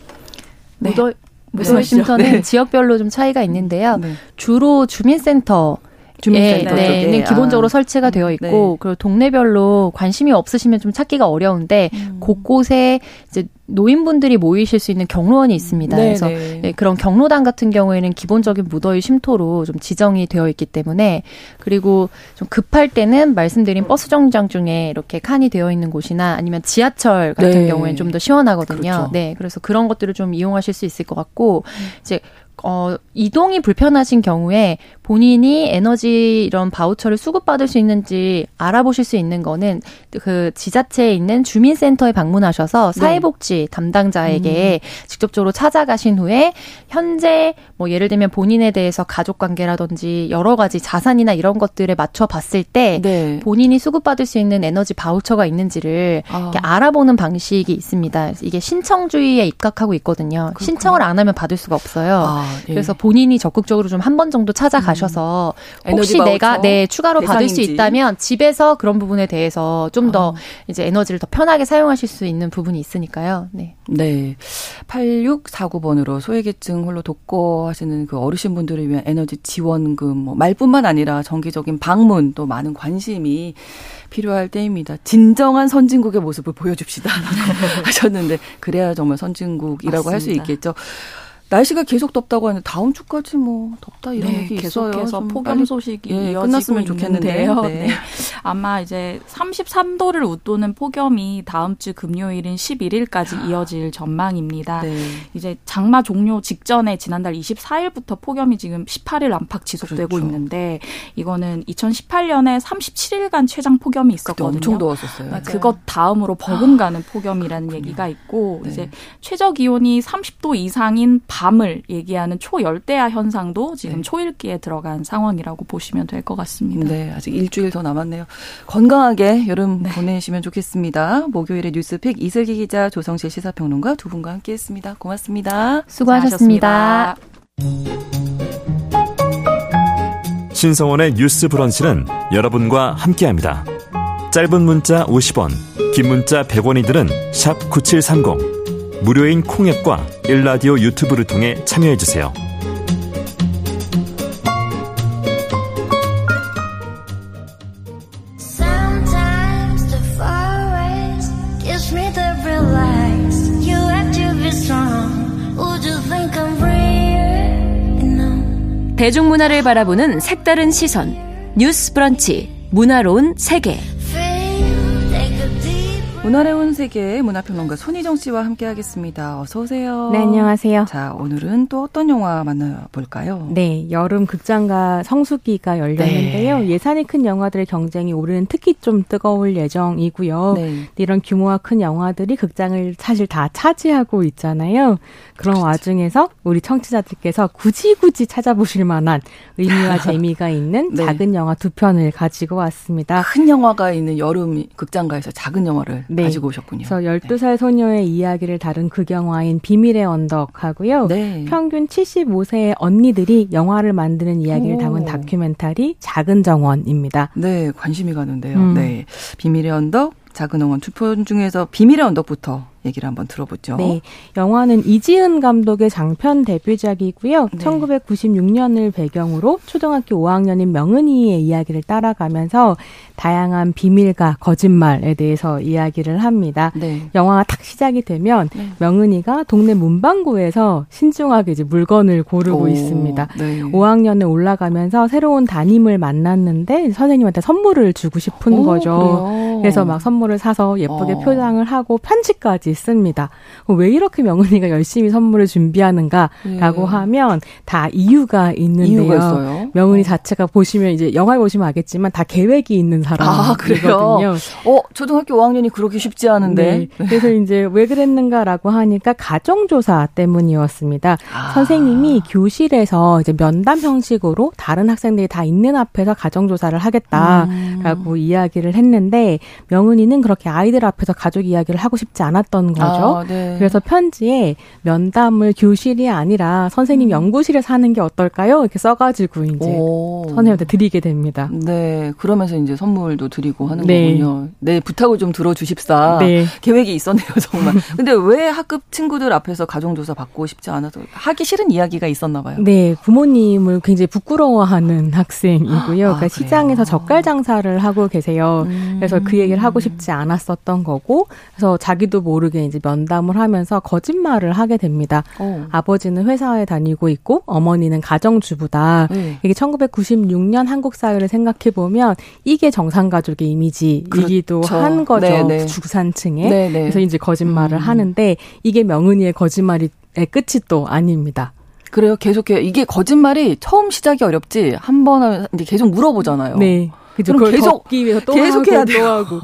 네. 무더 무더위 쉼터는 네. 지역별로 좀 차이가 있는데요. 네. 주로 주민센터 주민센터 예, 네, 기본적으로 아. 설치가 되어 음, 있고 네. 그리고 동네별로 관심이 없으시면 좀 찾기가 어려운데 음. 곳곳에 이제 노인분들이 모이실 수 있는 경로원이 있습니다. 네, 그래서 네. 네, 그런 경로당 같은 경우에는 기본적인 무더위 쉼터로 좀 지정이 되어 있기 때문에 그리고 좀 급할 때는 말씀드린 버스 정류장 중에 이렇게 칸이 되어 있는 곳이나 아니면 지하철 같은 네. 경우에는 좀 더 시원하거든요. 그렇죠. 네, 그래서 그런 것들을 좀 이용하실 수 있을 것 같고 음. 이제 어, 이동이 불편하신 경우에 본인이 에너지 이런 바우처를 수급받을 수 있는지 알아보실 수 있는 거는 그 지자체에 있는 주민센터에 방문하셔서 네. 사회복지 네. 담당자에게 음. 직접적으로 찾아가신 후에 현재 뭐 예를 들면 본인에 대해서 가족 관계라든지 여러 가지 자산이나 이런 것들에 맞춰 봤을 때 네. 본인이 수급받을 수 있는 에너지 바우처가 있는지를 아. 알아보는 방식이 있습니다. 이게 신청주의에 입각하고 있거든요. 그렇구나. 신청을 안 하면 받을 수가 없어요. 아, 네. 그래서 본인이 적극적으로 좀 한 번 정도 찾아가셔서 음. 혹시 내가 네 추가로 대상인지. 받을 수 있다면 집에서 그런 부분에 대해서 좀더 아. 이제 에너지를 더 편하게 사용하실 수 있는 부분이 있으니까요. 네. 네. 8649번으로 소외계층 홀로 독거 하시는 그 어르신분들을 위한 에너지 지원금 뭐 말뿐만 아니라 정기적인 방문 또 많은 관심이 필요할 때입니다. 진정한 선진국의 모습을 보여줍시다. 하셨는데 그래야 정말 선진국이라고 할 수 있겠죠. 날씨가 계속 덥다고 하는데 다음 주까지 뭐 덥다 이런 네, 얘기 계속해서 폭염 소식이 예, 끝났으면 좋겠는데요. 네. 네. 아마 이제 33도를 웃도는 폭염이 다음 주 금요일인 11일까지 아. 이어질 전망입니다. 네. 이제 장마 종료 직전에 지난달 24일부터 폭염이 지금 18일 안팎 지속되고 그렇죠. 있는데 이거는 2018년에 37일간 최장 폭염이 있었거든요. 엄청 더웠었어요. 맞아요. 그것 다음으로 버금가는 폭염이라는 얘기가 있고 네. 이제 최저 기온이 30도 이상인 밤을 얘기하는 초열대야 현상도 지금 네. 초일기에 들어간 상황이라고 보시면 될 것 같습니다. 네, 아직 일주일 더 남았네요. 건강하게 여름 네. 보내시면 좋겠습니다. 목요일에 뉴스픽 이슬기 기자, 조성실 시사평론가 두 분과 함께했습니다. 고맙습니다. 수고하셨습니다. 신성원의 뉴스 브런치는 여러분과 함께합니다. 짧은 문자 50원, 긴 문자 100원이들은 9730. 무료인 콩앱과 일라디오 유튜브를 통해 참여해주세요. 대중문화를 바라보는 색다른 시선. 뉴스 브런치. 문화로운 세계 문화의 온 세계 문화평론가 손희정 씨와 함께하겠습니다. 어서 오세요. 네, 안녕하세요. 자, 오늘은 또 어떤 영화 만나볼까요? 네, 여름 극장가 성수기가 열렸는데요. 네. 예산이 큰 영화들의 경쟁이 올해는 특히 좀 뜨거울 예정이고요. 네. 이런 규모가 큰 영화들이 극장을 사실 다 차지하고 있잖아요. 그런 그렇죠. 와중에서 우리 청취자들께서 굳이 굳이 찾아보실 만한 의미와 재미가 있는 네. 작은 영화 두 편을 가지고 왔습니다. 큰 영화가 있는 여름 극장가에서 작은 영화를 네. 가지고 오셨군요. 그래서 12살 소녀의 이야기를 다룬 극영화인 비밀의 언덕하고요. 네. 평균 75세의 언니들이 영화를 만드는 이야기를 오. 담은 다큐멘터리 작은 정원입니다. 네, 관심이 가는데요. 음. 네. 비밀의 언덕, 작은 두편 중에서 비밀의 언덕부터 얘기를 한번 들어보죠. 네. 영화는 이지은 감독의 장편 데뷔작이고요. 네. 1996년을 배경으로 초등학교 5학년인 명은이의 이야기를 따라가면서 다양한 비밀과 거짓말에 대해서 이야기를 합니다. 네. 영화가 딱 시작이 되면 네. 명은이가 동네 문방구에서 신중하게 이제 물건을 고르고 오, 있습니다. 네. 5학년에 올라가면서 새로운 담임을 만났는데 선생님한테 선물을 주고 싶은 오, 거죠. 그래요? 그래서 막 선물을 사서 예쁘게 어. 표장을 하고 편지까지 있습니다. 왜 이렇게 명은이가 열심히 선물을 준비하는가라고 예. 하면 다 이유가 있는데요. 이유가 명은이 자체가 보시면 이제 영화를 보시면 알겠지만 다 계획이 있는 사람이거든요. 아, 어, 초등학교 5학년이 그렇게 쉽지 않은데. 네. 그래서 이제 왜 그랬는가라고 하니까 가정조사 때문이었습니다. 아. 선생님이 교실에서 이제 면담 형식으로 다른 학생들이 다 있는 앞에서 가정조사를 하겠다라고 음. 이야기를 했는데 명은이는 그렇게 아이들 앞에서 가족 이야기를 하고 싶지 않았던 있었던 거죠. 아, 네. 그래서 편지에 면담을 교실이 아니라 선생님 음. 연구실에 사는 게 어떨까요? 이렇게 써가지고 이제 오. 선생님한테 드리게 됩니다. 네, 그러면서 이제 선물도 드리고 하는 네. 거군요. 네, 부탁을 좀 들어주십사. 네. 계획이 있었네요, 정말. 근데 왜 학급 친구들 앞에서 가정조사 받고 싶지 않아서 하기 싫은 이야기가 있었나 봐요. 네, 부모님을 굉장히 부끄러워하는 학생이고요. 아, 그러니까 시장에서 젓갈 장사를 하고 계세요. 음. 그래서 그 얘기를 하고 싶지 않았었던 거고, 그래서 자기도 모르게 이제 면담을 하면서 거짓말을 하게 됩니다. 오. 어. 아버지는 회사에 다니고 있고 어머니는 가정주부다. 네. 이게 1996년 한국 사회를 생각해 보면 이게 정상 가족의 이미지이기도 그렇죠. 한 거죠. 네네. 주산층에. 네네. 그래서 이제 거짓말을 음. 하는데 이게 명은이의 거짓말이 끝이 또 아닙니다. 그래요. 계속해요. 이게 거짓말이 처음 시작이 어렵지 한 번 하면 계속 물어보잖아요. 네. 그죠. 그걸 계속 위해서 또 계속 해야 또 하고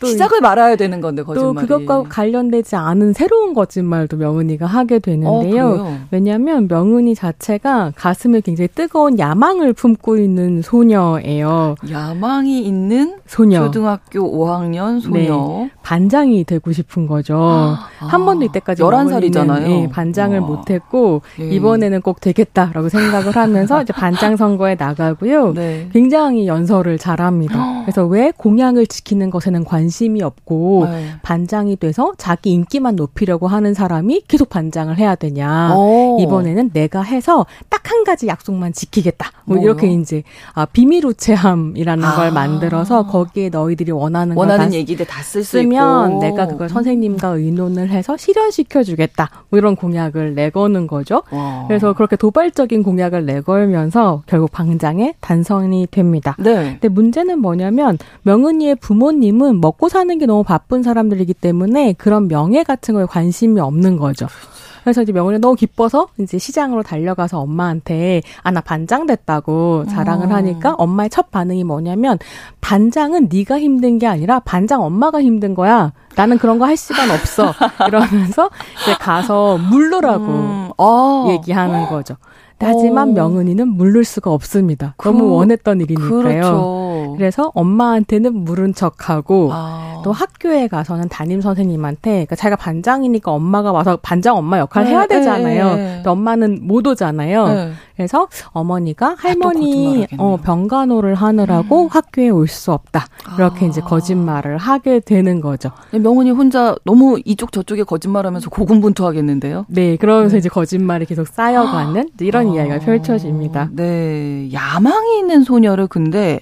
또 시작을 말아야 되는 건데 거짓말이. 또 그것과 관련되지 않은 새로운 거짓말도 명은이가 하게 되는데요. 어, 왜냐하면 명은이 자체가 가슴에 굉장히 뜨거운 야망을 품고 있는 소녀예요. 야망이 있는 소녀. 초등학교 5학년 소녀. 네. 반장이 되고 싶은 거죠. 아, 한 번도 이때까지 11살이잖아요. 네, 반장을 와. 못했고 네. 이번에는 꼭 되겠다라고 생각을 하면서 이제 반장 선거에 나가고요. 네. 굉장히 연설을 잘 잘합니다. 그래서 왜 공약을 지키는 것에는 관심이 없고 네. 반장이 돼서 자기 인기만 높이려고 하는 사람이 계속 반장을 해야 되냐. 오. 이번에는 내가 해서 딱 한 가지 약속만 지키겠다. 뭐 뭐요? 이렇게 이제 아, 비밀 우체함이라는 아. 걸 만들어서 거기에 너희들이 원하는 원하는 얘기들 다 쓸 수 있면 내가 그걸 선생님과 의논을 해서 실현시켜 주겠다. 뭐 이런 공약을 내거는 거죠. 와. 그래서 그렇게 도발적인 공약을 내걸면서 결국 방장에 단선이 됩니다. 네. 근데 문제는 뭐냐면 명은이의 부모님은 먹고 사는 게 너무 바쁜 사람들이기 때문에 그런 명예 같은 거에 관심이 없는 거죠. 그래서 이제 명은이 너무 기뻐서 이제 시장으로 달려가서 엄마한테 아 나 반장 됐다고 자랑을 어. 하니까 엄마의 첫 반응이 뭐냐면 반장은 네가 힘든 게 아니라 반장 엄마가 힘든 거야. 나는 그런 거 할 시간 없어. 이러면서 이제 가서 물르라고 음. 어. 얘기하는 거죠. 하지만 오. 명은이는 물를 수가 없습니다. 그, 너무 원했던 일이니까요. 그렇죠. 그래서 엄마한테는 물은 척하고 아. 또 학교에 가서는 담임 선생님한테 그러니까 자기가 반장이니까 엄마가 와서 반장 엄마 역할 을 네, 해야 되잖아요. 네. 엄마는 못 오잖아요. 네. 그래서 어머니가 아, 할머니 아, 어, 병간호를 하느라고 음. 학교에 올 수 없다. 이렇게 아. 이제 거짓말을 하게 되는 거죠. 명은이 혼자 너무 이쪽 저쪽에 거짓말하면서 고군분투하겠는데요. 네, 그러면서 네. 이제 거짓말이 계속 쌓여가는 이런 아. 이야기가 펼쳐집니다. 네, 야망이 있는 소녀를 근데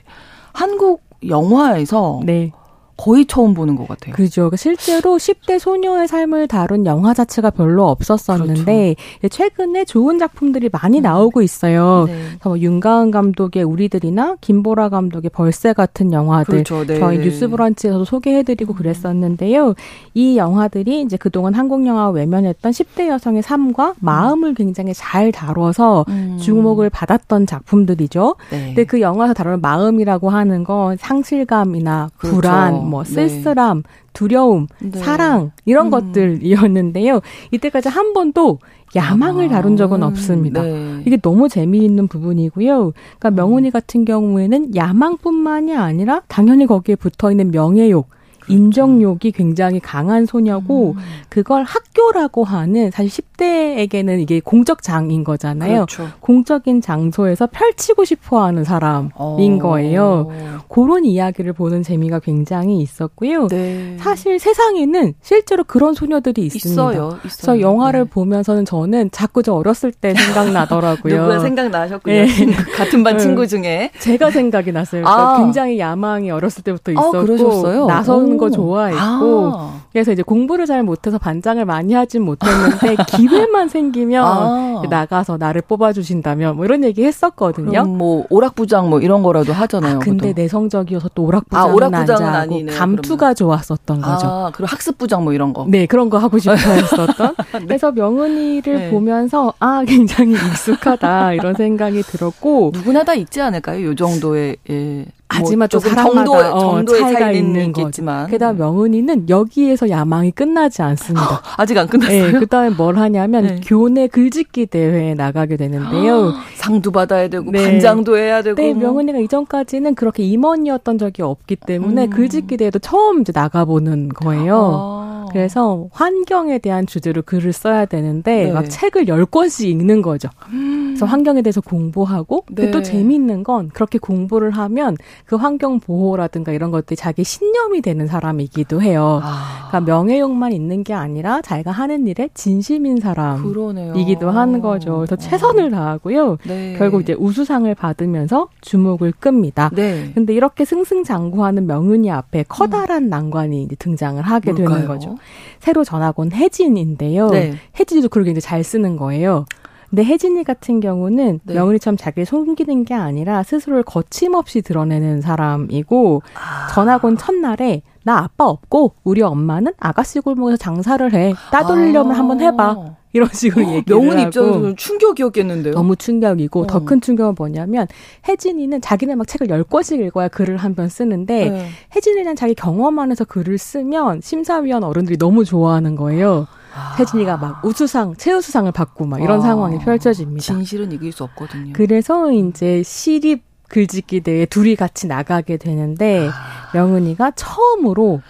한국 영화에서 네. 거의 처음 보는 것 같아요. 그죠. 그러니까 실제로 10대 소녀의 삶을 다룬 영화 자체가 별로 없었었는데 그렇죠. 최근에 좋은 작품들이 많이 음. 나오고 있어요. 네. 뭐 윤가은 감독의 우리들이나 김보라 감독의 벌새 같은 영화들 그렇죠. 네. 저희 뉴스브런치에서도 소개해드리고 음. 그랬었는데요. 이 영화들이 이제 그동안 한국 영화 외면했던 10대 여성의 삶과 마음을 굉장히 잘 다뤄서 음. 주목을 받았던 작품들이죠. 네. 근데 그 영화에서 다루는 마음이라고 하는 건 상실감이나 그렇죠. 불안 뭐 네. 쓸쓸함, 두려움, 네. 사랑 이런 음. 것들이었는데요. 이때까지 한 번도 야망을 아, 다룬 적은 없습니다. 네. 이게 너무 재미있는 부분이고요. 그러니까 명훈이 같은 경우에는 야망뿐만이 아니라 당연히 거기에 붙어 있는 명예욕. 인정욕이 굉장히 강한 소녀고 음. 그걸 학교라고 하는 사실 10대에게는 이게 공적 장인 거잖아요. 그렇죠. 공적인 장소에서 펼치고 싶어 하는 사람인 어. 거예요. 그런 이야기를 보는 재미가 굉장히 있었고요. 네. 사실 세상에는 실제로 그런 소녀들이 있습니다. 있어요. 있어요. 그래서 영화를 네. 보면서는 저는 자꾸 저 어렸을 때 생각나더라고요. 누구야 생각나셨군요. 네. 같은 반 친구 중에. 제가 생각이 났어요. 아. 굉장히 야망이 어렸을 때부터 아, 있었고 아, 나서는 거 좋아했고 아. 그래서 이제 공부를 잘 못해서 반장을 많이 하진 못했는데 기회만 생기면 아. 나가서 나를 뽑아주신다면 뭐 이런 얘기 했었거든요. 뭐 오락부장 뭐 이런 거라도 하잖아요. 아, 근데. 내성적이어서 또 오락부장은, 아, 오락부장은 아니고 감투가. 좋았었던 거죠. 아, 그리고 학습부장 뭐 이런 거. 네 그런 거 하고 싶어 했었던. 네. 그래서 명은이를 네. 보면서 아 굉장히 익숙하다 이런 생각이 들었고 누구나 다 있지 않을까요? 요 정도의 예. 하지만 뭐좀 정도, 어, 정도의 차이가 있는 거지만 게다가 명은이는 여기에서 야망이 끝나지 않습니다. 아직 안 끝났어요. 네, 그다음에 뭘 하냐면 네. 교내 글짓기 대회에 나가게 되는데요. 상도 받아야 되고 네. 반장도 해야 되고. 네, 명은이가 이전까지는 그렇게 임원이었던 적이 없기 때문에 음. 글짓기 대회도 처음 이제 나가보는 거예요. 아. 그래서 환경에 대한 주제로 글을 써야 되는데 네. 막 책을 열권씩 읽는 거죠. 음. 그래서 환경에 대해서 공부하고 네. 또 재미있는 건 그렇게 공부를 하면 그 환경 보호라든가 이런 것들이 자기 신념이 되는 사람이기도 해요. 아. 그러니까 명예욕만 있는 게 아니라 자기가 하는 일에 진심인 사람이기도 하는 거죠. 그래서 어. 최선을 다하고요. 네. 결국 이제 우수상을 받으면서 주목을 끕니다. 네. 근데 이렇게 승승장구하는 명은이 앞에 커다란 음. 난관이 이제 등장을 하게 뭘까요? 되는 거죠. 새로 전학 온 혜진인데요. 네. 혜진이도 글을 굉장히 잘 쓰는 거예요. 근데 혜진이 같은 경우는 네. 명은이처럼 자기를 숨기는 게 아니라 스스로를 거침없이 드러내는 사람이고 아. 전학 온 첫날에 나 아빠 없고 우리 엄마는 아가씨 골목에서 장사를 해. 따돌리려면 아. 한번 해봐. 이런 식으로 어, 얘기를 명은 입장에서는 충격이었겠는데요. 너무 충격이고 어. 더큰 충격은 뭐냐면 혜진이는 자기네 막 책을 열 권씩 읽어야 글을 한번 쓰는데 네. 혜진이는 자기 경험 안에서 글을 쓰면 심사위원 어른들이 너무 좋아하는 거예요. 아. 혜진이가 막 우수상, 최우수상을 받고 막 이런 아. 상황이 펼쳐집니다. 진실은 이길 수 없거든요. 그래서 이제 시립 글짓기 대회 둘이 같이 나가게 되는데 아. 명은이가 처음으로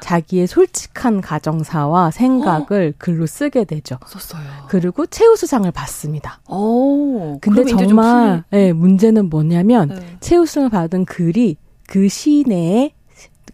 자기의 솔직한 가정사와 생각을 어? 글로 쓰게 되죠. 썼어요. 그리고 최우수상을 받습니다. 오, 근데 정말 네, 문제는 뭐냐면 네. 최우수상을 받은 글이 그 시내에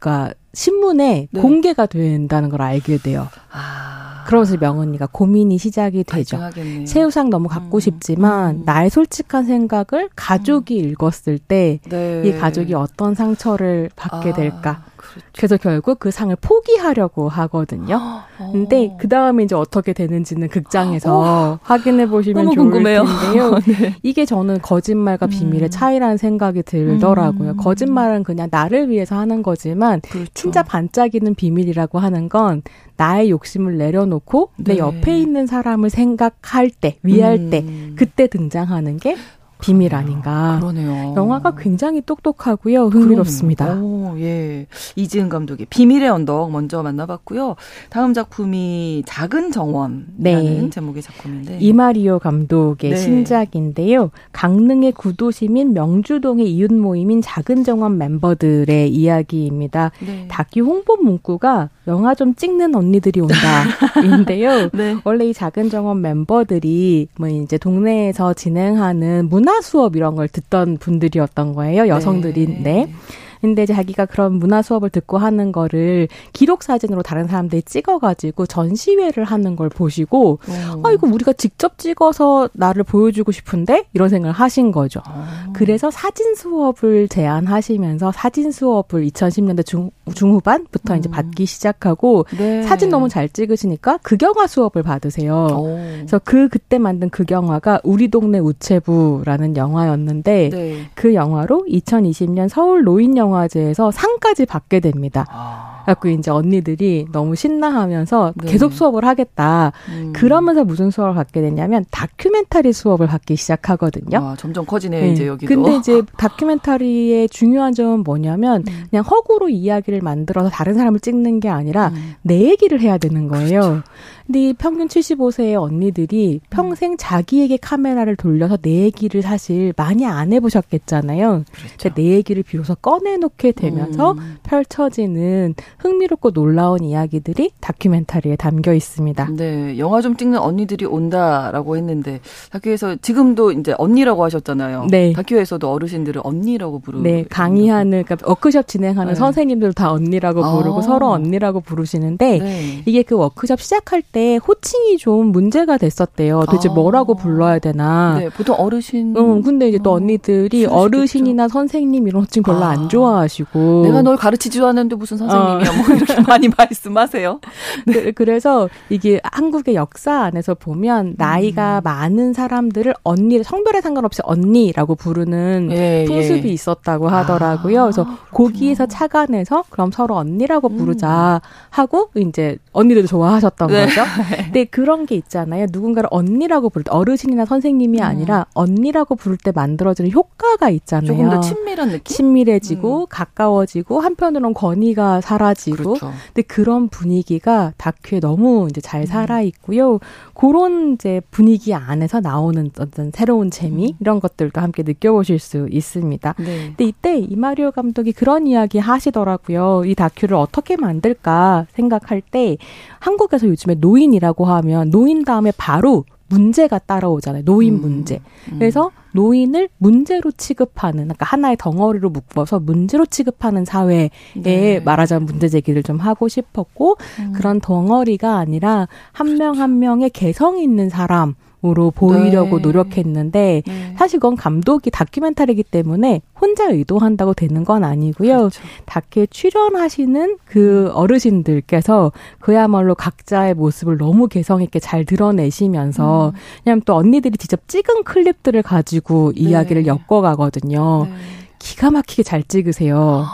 그러니까 신문에 네. 공개가 된다는 걸 알게 돼요. 아. 그러면서 명언니가 고민이 시작이 되죠. 발전하겠네요. 새우상 너무 갖고 음. 싶지만 음. 나의 솔직한 생각을 가족이 음. 읽었을 때이 네. 가족이 어떤 상처를 받게 아, 될까? 그렇죠. 그래서 결국 그 상을 포기하려고 하거든요. 어. 근데 그 다음에 이제 어떻게 되는지는 극장에서 어. 확인해 보시면 좋을 궁금해요. 텐데요. 네. 이게 저는 거짓말과 비밀의 음. 차이라는 생각이 들더라고요. 음. 거짓말은 그냥 나를 위해서 하는 거지만 그렇죠. 진짜 반짝이는 비밀이라고 하는 건 나의 욕심을 내려놓고 네. 내 옆에 있는 사람을 생각할 때, 위할 음. 때, 그때 등장하는 게 비밀 아닌가. 그러네요. 영화가 굉장히 똑똑하고요. 흥미롭습니다. 오, 예. 이지은 감독의 비밀의 언덕 먼저 만나봤고요. 다음 작품이 작은 정원이라는 네. 제목의 작품인데 이마리오 감독의 네. 신작인데요. 강릉의 구도시민 명주동의 이웃 모임인 작은 정원 멤버들의 이야기입니다. 네. 다큐 홍보 문구가 영화 좀 찍는 언니들이 온다인데요. 네. 원래 이 작은 정원 멤버들이 뭐 이제 동네에서 진행하는 문화 수업 이런 걸 듣던 분들이었던 거예요. 여성들인데. 네. 근데 자기가 그런 문화 수업을 듣고 하는 거를 기록 사진으로 다른 사람들이 찍어가지고 전시회를 하는 걸 보시고 오. 아 이거 우리가 직접 찍어서 나를 보여주고 싶은데 이런 생각을 하신 거죠. 오. 그래서 사진 수업을 제안하시면서 사진 수업을 2010년대 중 중후반부터 음. 이제 받기 시작하고 네. 사진 너무 잘 찍으시니까 극영화 수업을 받으세요. 오. 그래서 그 그때 만든 극영화가 우리 동네 우체부라는 영화였는데 네. 그 영화로 2020년 서울 노인 영화 영화제에서 상까지 받게 됩니다. 아. 그래갖고 이제 언니들이 너무 신나하면서 네. 계속 수업을 하겠다. 음. 그러면서 무슨 수업을 받게 됐냐면 다큐멘터리 수업을 받기 시작하거든요. 아, 점점 커지네요, 네. 이제 여기도. 근데 이제 다큐멘터리의 중요한 점은 뭐냐면 음. 그냥 허구로 이야기를 만들어서 다른 사람을 찍는 게 아니라 음. 내 얘기를 해야 되는 거예요. 그렇죠. 근데 평균 75세의 언니들이 평생 자기에게 카메라를 돌려서 내 얘기를 사실 많이 안 해보셨겠잖아요. 그렇죠. 내 얘기를 비로소 꺼내놓게 되면서 음. 펼쳐지는 흥미롭고 놀라운 이야기들이 다큐멘터리에 담겨 있습니다. 네, 영화 좀 찍는 언니들이 온다라고 했는데 다큐에서 지금도 이제 언니라고 하셨잖아요. 네. 다큐에서도 어르신들을 언니라고 부르고 네, 강의하는 그러니까 워크숍 진행하는 네. 선생님들 다 언니라고 부르고 아. 서로 언니라고 부르시는데 네. 이게 그 워크숍 시작할 때때 호칭이 좀 문제가 됐었대요. 도대체 아. 뭐라고 불러야 되나. 네, 보통 어르신. 응, 근데 이제 또 어, 언니들이 어, 어르신이나 선생님 이런 호칭 별로 아. 안 좋아하시고. 내가 널 가르치지도 않는데 무슨 선생님이야. 어. 뭐 이렇게 많이 말씀하세요. 네. 그, 래서 이게 한국의 역사 안에서 보면 나이가 음. 많은 사람들을 언니, 성별에 상관없이 언니라고 부르는 예, 풍습이 예. 있었다고 하더라고요. 아, 그래서 거기에서 착안해서 그럼 서로 언니라고 부르자 음. 하고 이제 언니들도 좋아하셨던 네. 거죠. 근데 그런 게 있잖아요. 누군가를 언니라고 부를 때 어르신이나 선생님이 음. 아니라 언니라고 부를 때 만들어지는 효과가 있잖아요. 조금 더 친밀한 느낌. 친밀해지고 음. 가까워지고 한편으로는 권위가 사라지 고. 그렇죠. 근데 그런 분위기가 다큐에 너무 이제 잘 음. 살아 있고요. 그런 이제 분위기 안에서 나오는 어떤 새로운 재미 음. 이런 것들도 함께 느껴보실 수 있습니다. 네. 근데 이때 이마리오 감독이 그런 이야기 하시더라고요. 이 다큐를 어떻게 만들까 생각할 때 한국에서 요즘에 노인이라고 하면 노인 다음에 바로 문제가 따라오잖아요. 노인 음, 문제. 음. 그래서 노인을 문제로 취급하는, 그러니까 하나의 덩어리로 묶어서 문제로 취급하는 사회에 네. 말하자면 문제 제기를 좀 하고 싶었고, 음. 그런 덩어리가 아니라 한 명한 그렇죠. 한 명의 개성 있는 사람, 으로 보이려고 네. 노력했는데 네. 사실 그건 감독이 다큐멘터리이기 때문에 혼자 의도한다고 되는 건 아니고요. 그렇죠. 다큐에 출연하시는 그 어르신들께서 그야말로 각자의 모습을 너무 개성 있게 잘 드러내시면서 음. 왜냐면 또 언니들이 직접 찍은 클립들을 가지고 네. 이야기를 엮어가거든요. 네. 기가 막히게 잘 찍으세요.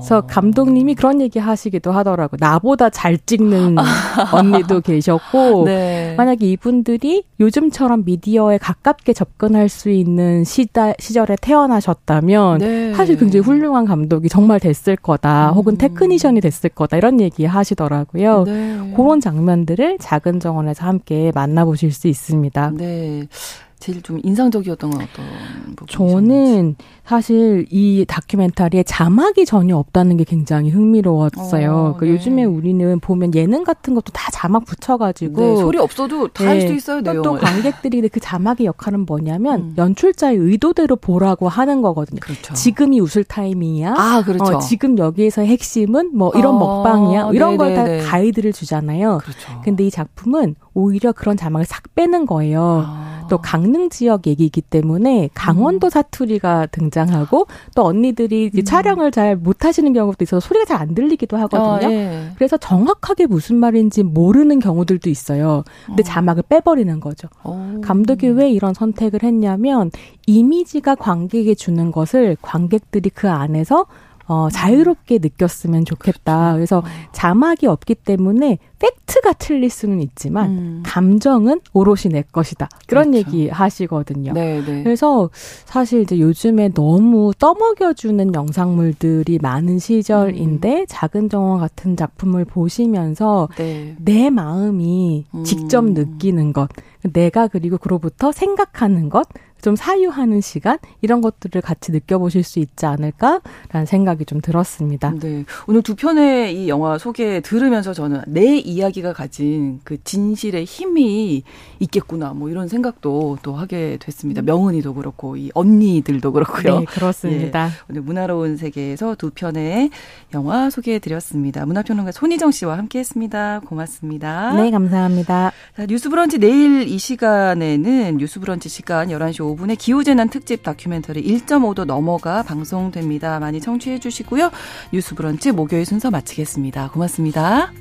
그래서 감독님이 그런 얘기 하시기도 하더라고. 나보다 잘 찍는 언니도 계셨고, 네. 만약에 이분들이 요즘처럼 미디어에 가깝게 접근할 수 있는 시다, 시절에 태어나셨다면, 네. 사실 굉장히 훌륭한 감독이 정말 됐을 거다, 음. 혹은 테크니션이 됐을 거다, 이런 얘기 하시더라고요. 네. 그런 장면들을 작은 정원에서 함께 만나보실 수 있습니다. 네. 제일 좀 인상적이었던 건 어떤 부분이셨는지? 저는 사실 이 다큐멘터리에 자막이 전혀 없다는 게 굉장히 흥미로웠어요. 어, 그 네. 요즘에 우리는 보면 예능 같은 것도 다 자막 붙여가지고 네, 소리 없어도 다 할수 네, 있어요. 내용을. 또 관객들이 그 자막의 역할은 뭐냐면 음. 연출자의 의도대로 보라고 하는 거거든요. 그렇죠. 지금이 웃을 타이밍이야. 아 그렇죠. 어, 지금 여기에서 핵심은 뭐 이런 어, 먹방이야. 이런 걸 다 가이드를 주잖아요. 그렇죠. 근데 이 작품은 오히려 그런 자막을 싹 빼는 거예요. 아. 또 강릉 지역 얘기이기 때문에 강원도 음. 사투리가 등장하고 또 언니들이 음. 촬영을 잘 못하시는 경우도 있어서 소리가 잘 안 들리기도 하거든요. 아, 예. 그래서 정확하게 무슨 말인지 모르는 경우들도 있어요. 근데 어. 자막을 빼버리는 거죠. 오. 어. 감독이 왜 이런 선택을 했냐면 이미지가 관객에게 주는 것을 관객들이 그 안에서 어, 자유롭게 느꼈으면 좋겠다. 그렇죠. 그래서 어. 자막이 없기 때문에 팩트가 틀릴 수는 있지만 음. 감정은 오롯이 내 것이다. 그런 그렇죠. 얘기 하시거든요. 네, 네. 그래서 사실 이제 요즘에 너무 떠먹여주는 영상물들이 많은 시절인데 음. 작은 정원 같은 작품을 보시면서 네. 내 마음이 음. 직접 느끼는 것, 내가 그리고 그로부터 생각하는 것, 좀 사유하는 시간 이런 것들을 같이 느껴보실 수 있지 않을까라는 생각이 좀 들었습니다. 네, 오늘 두 편의 이 영화 소개 들으면서 저는 내 이야기가 가진 그 진실의 힘이 있겠구나 뭐 이런 생각도 또 하게 됐습니다. 명은이도 그렇고 이 언니들도 그렇고요. 네, 그렇습니다. 예, 오늘 문화로운 세계에서 두 편의 영화 소개해 드렸습니다. 문화평론가 손희정 씨와 함께했습니다. 고맙습니다. 네, 감사합니다. 자, 뉴스 브런치 내일 이 시간에는 뉴스 브런치 시간 11시 5분에 기후재난 특집 다큐멘터리 1.5도 넘어가 방송됩니다. 많이 청취해 주시고요. 뉴스 브런치 목요일 순서 마치겠습니다. 고맙습니다.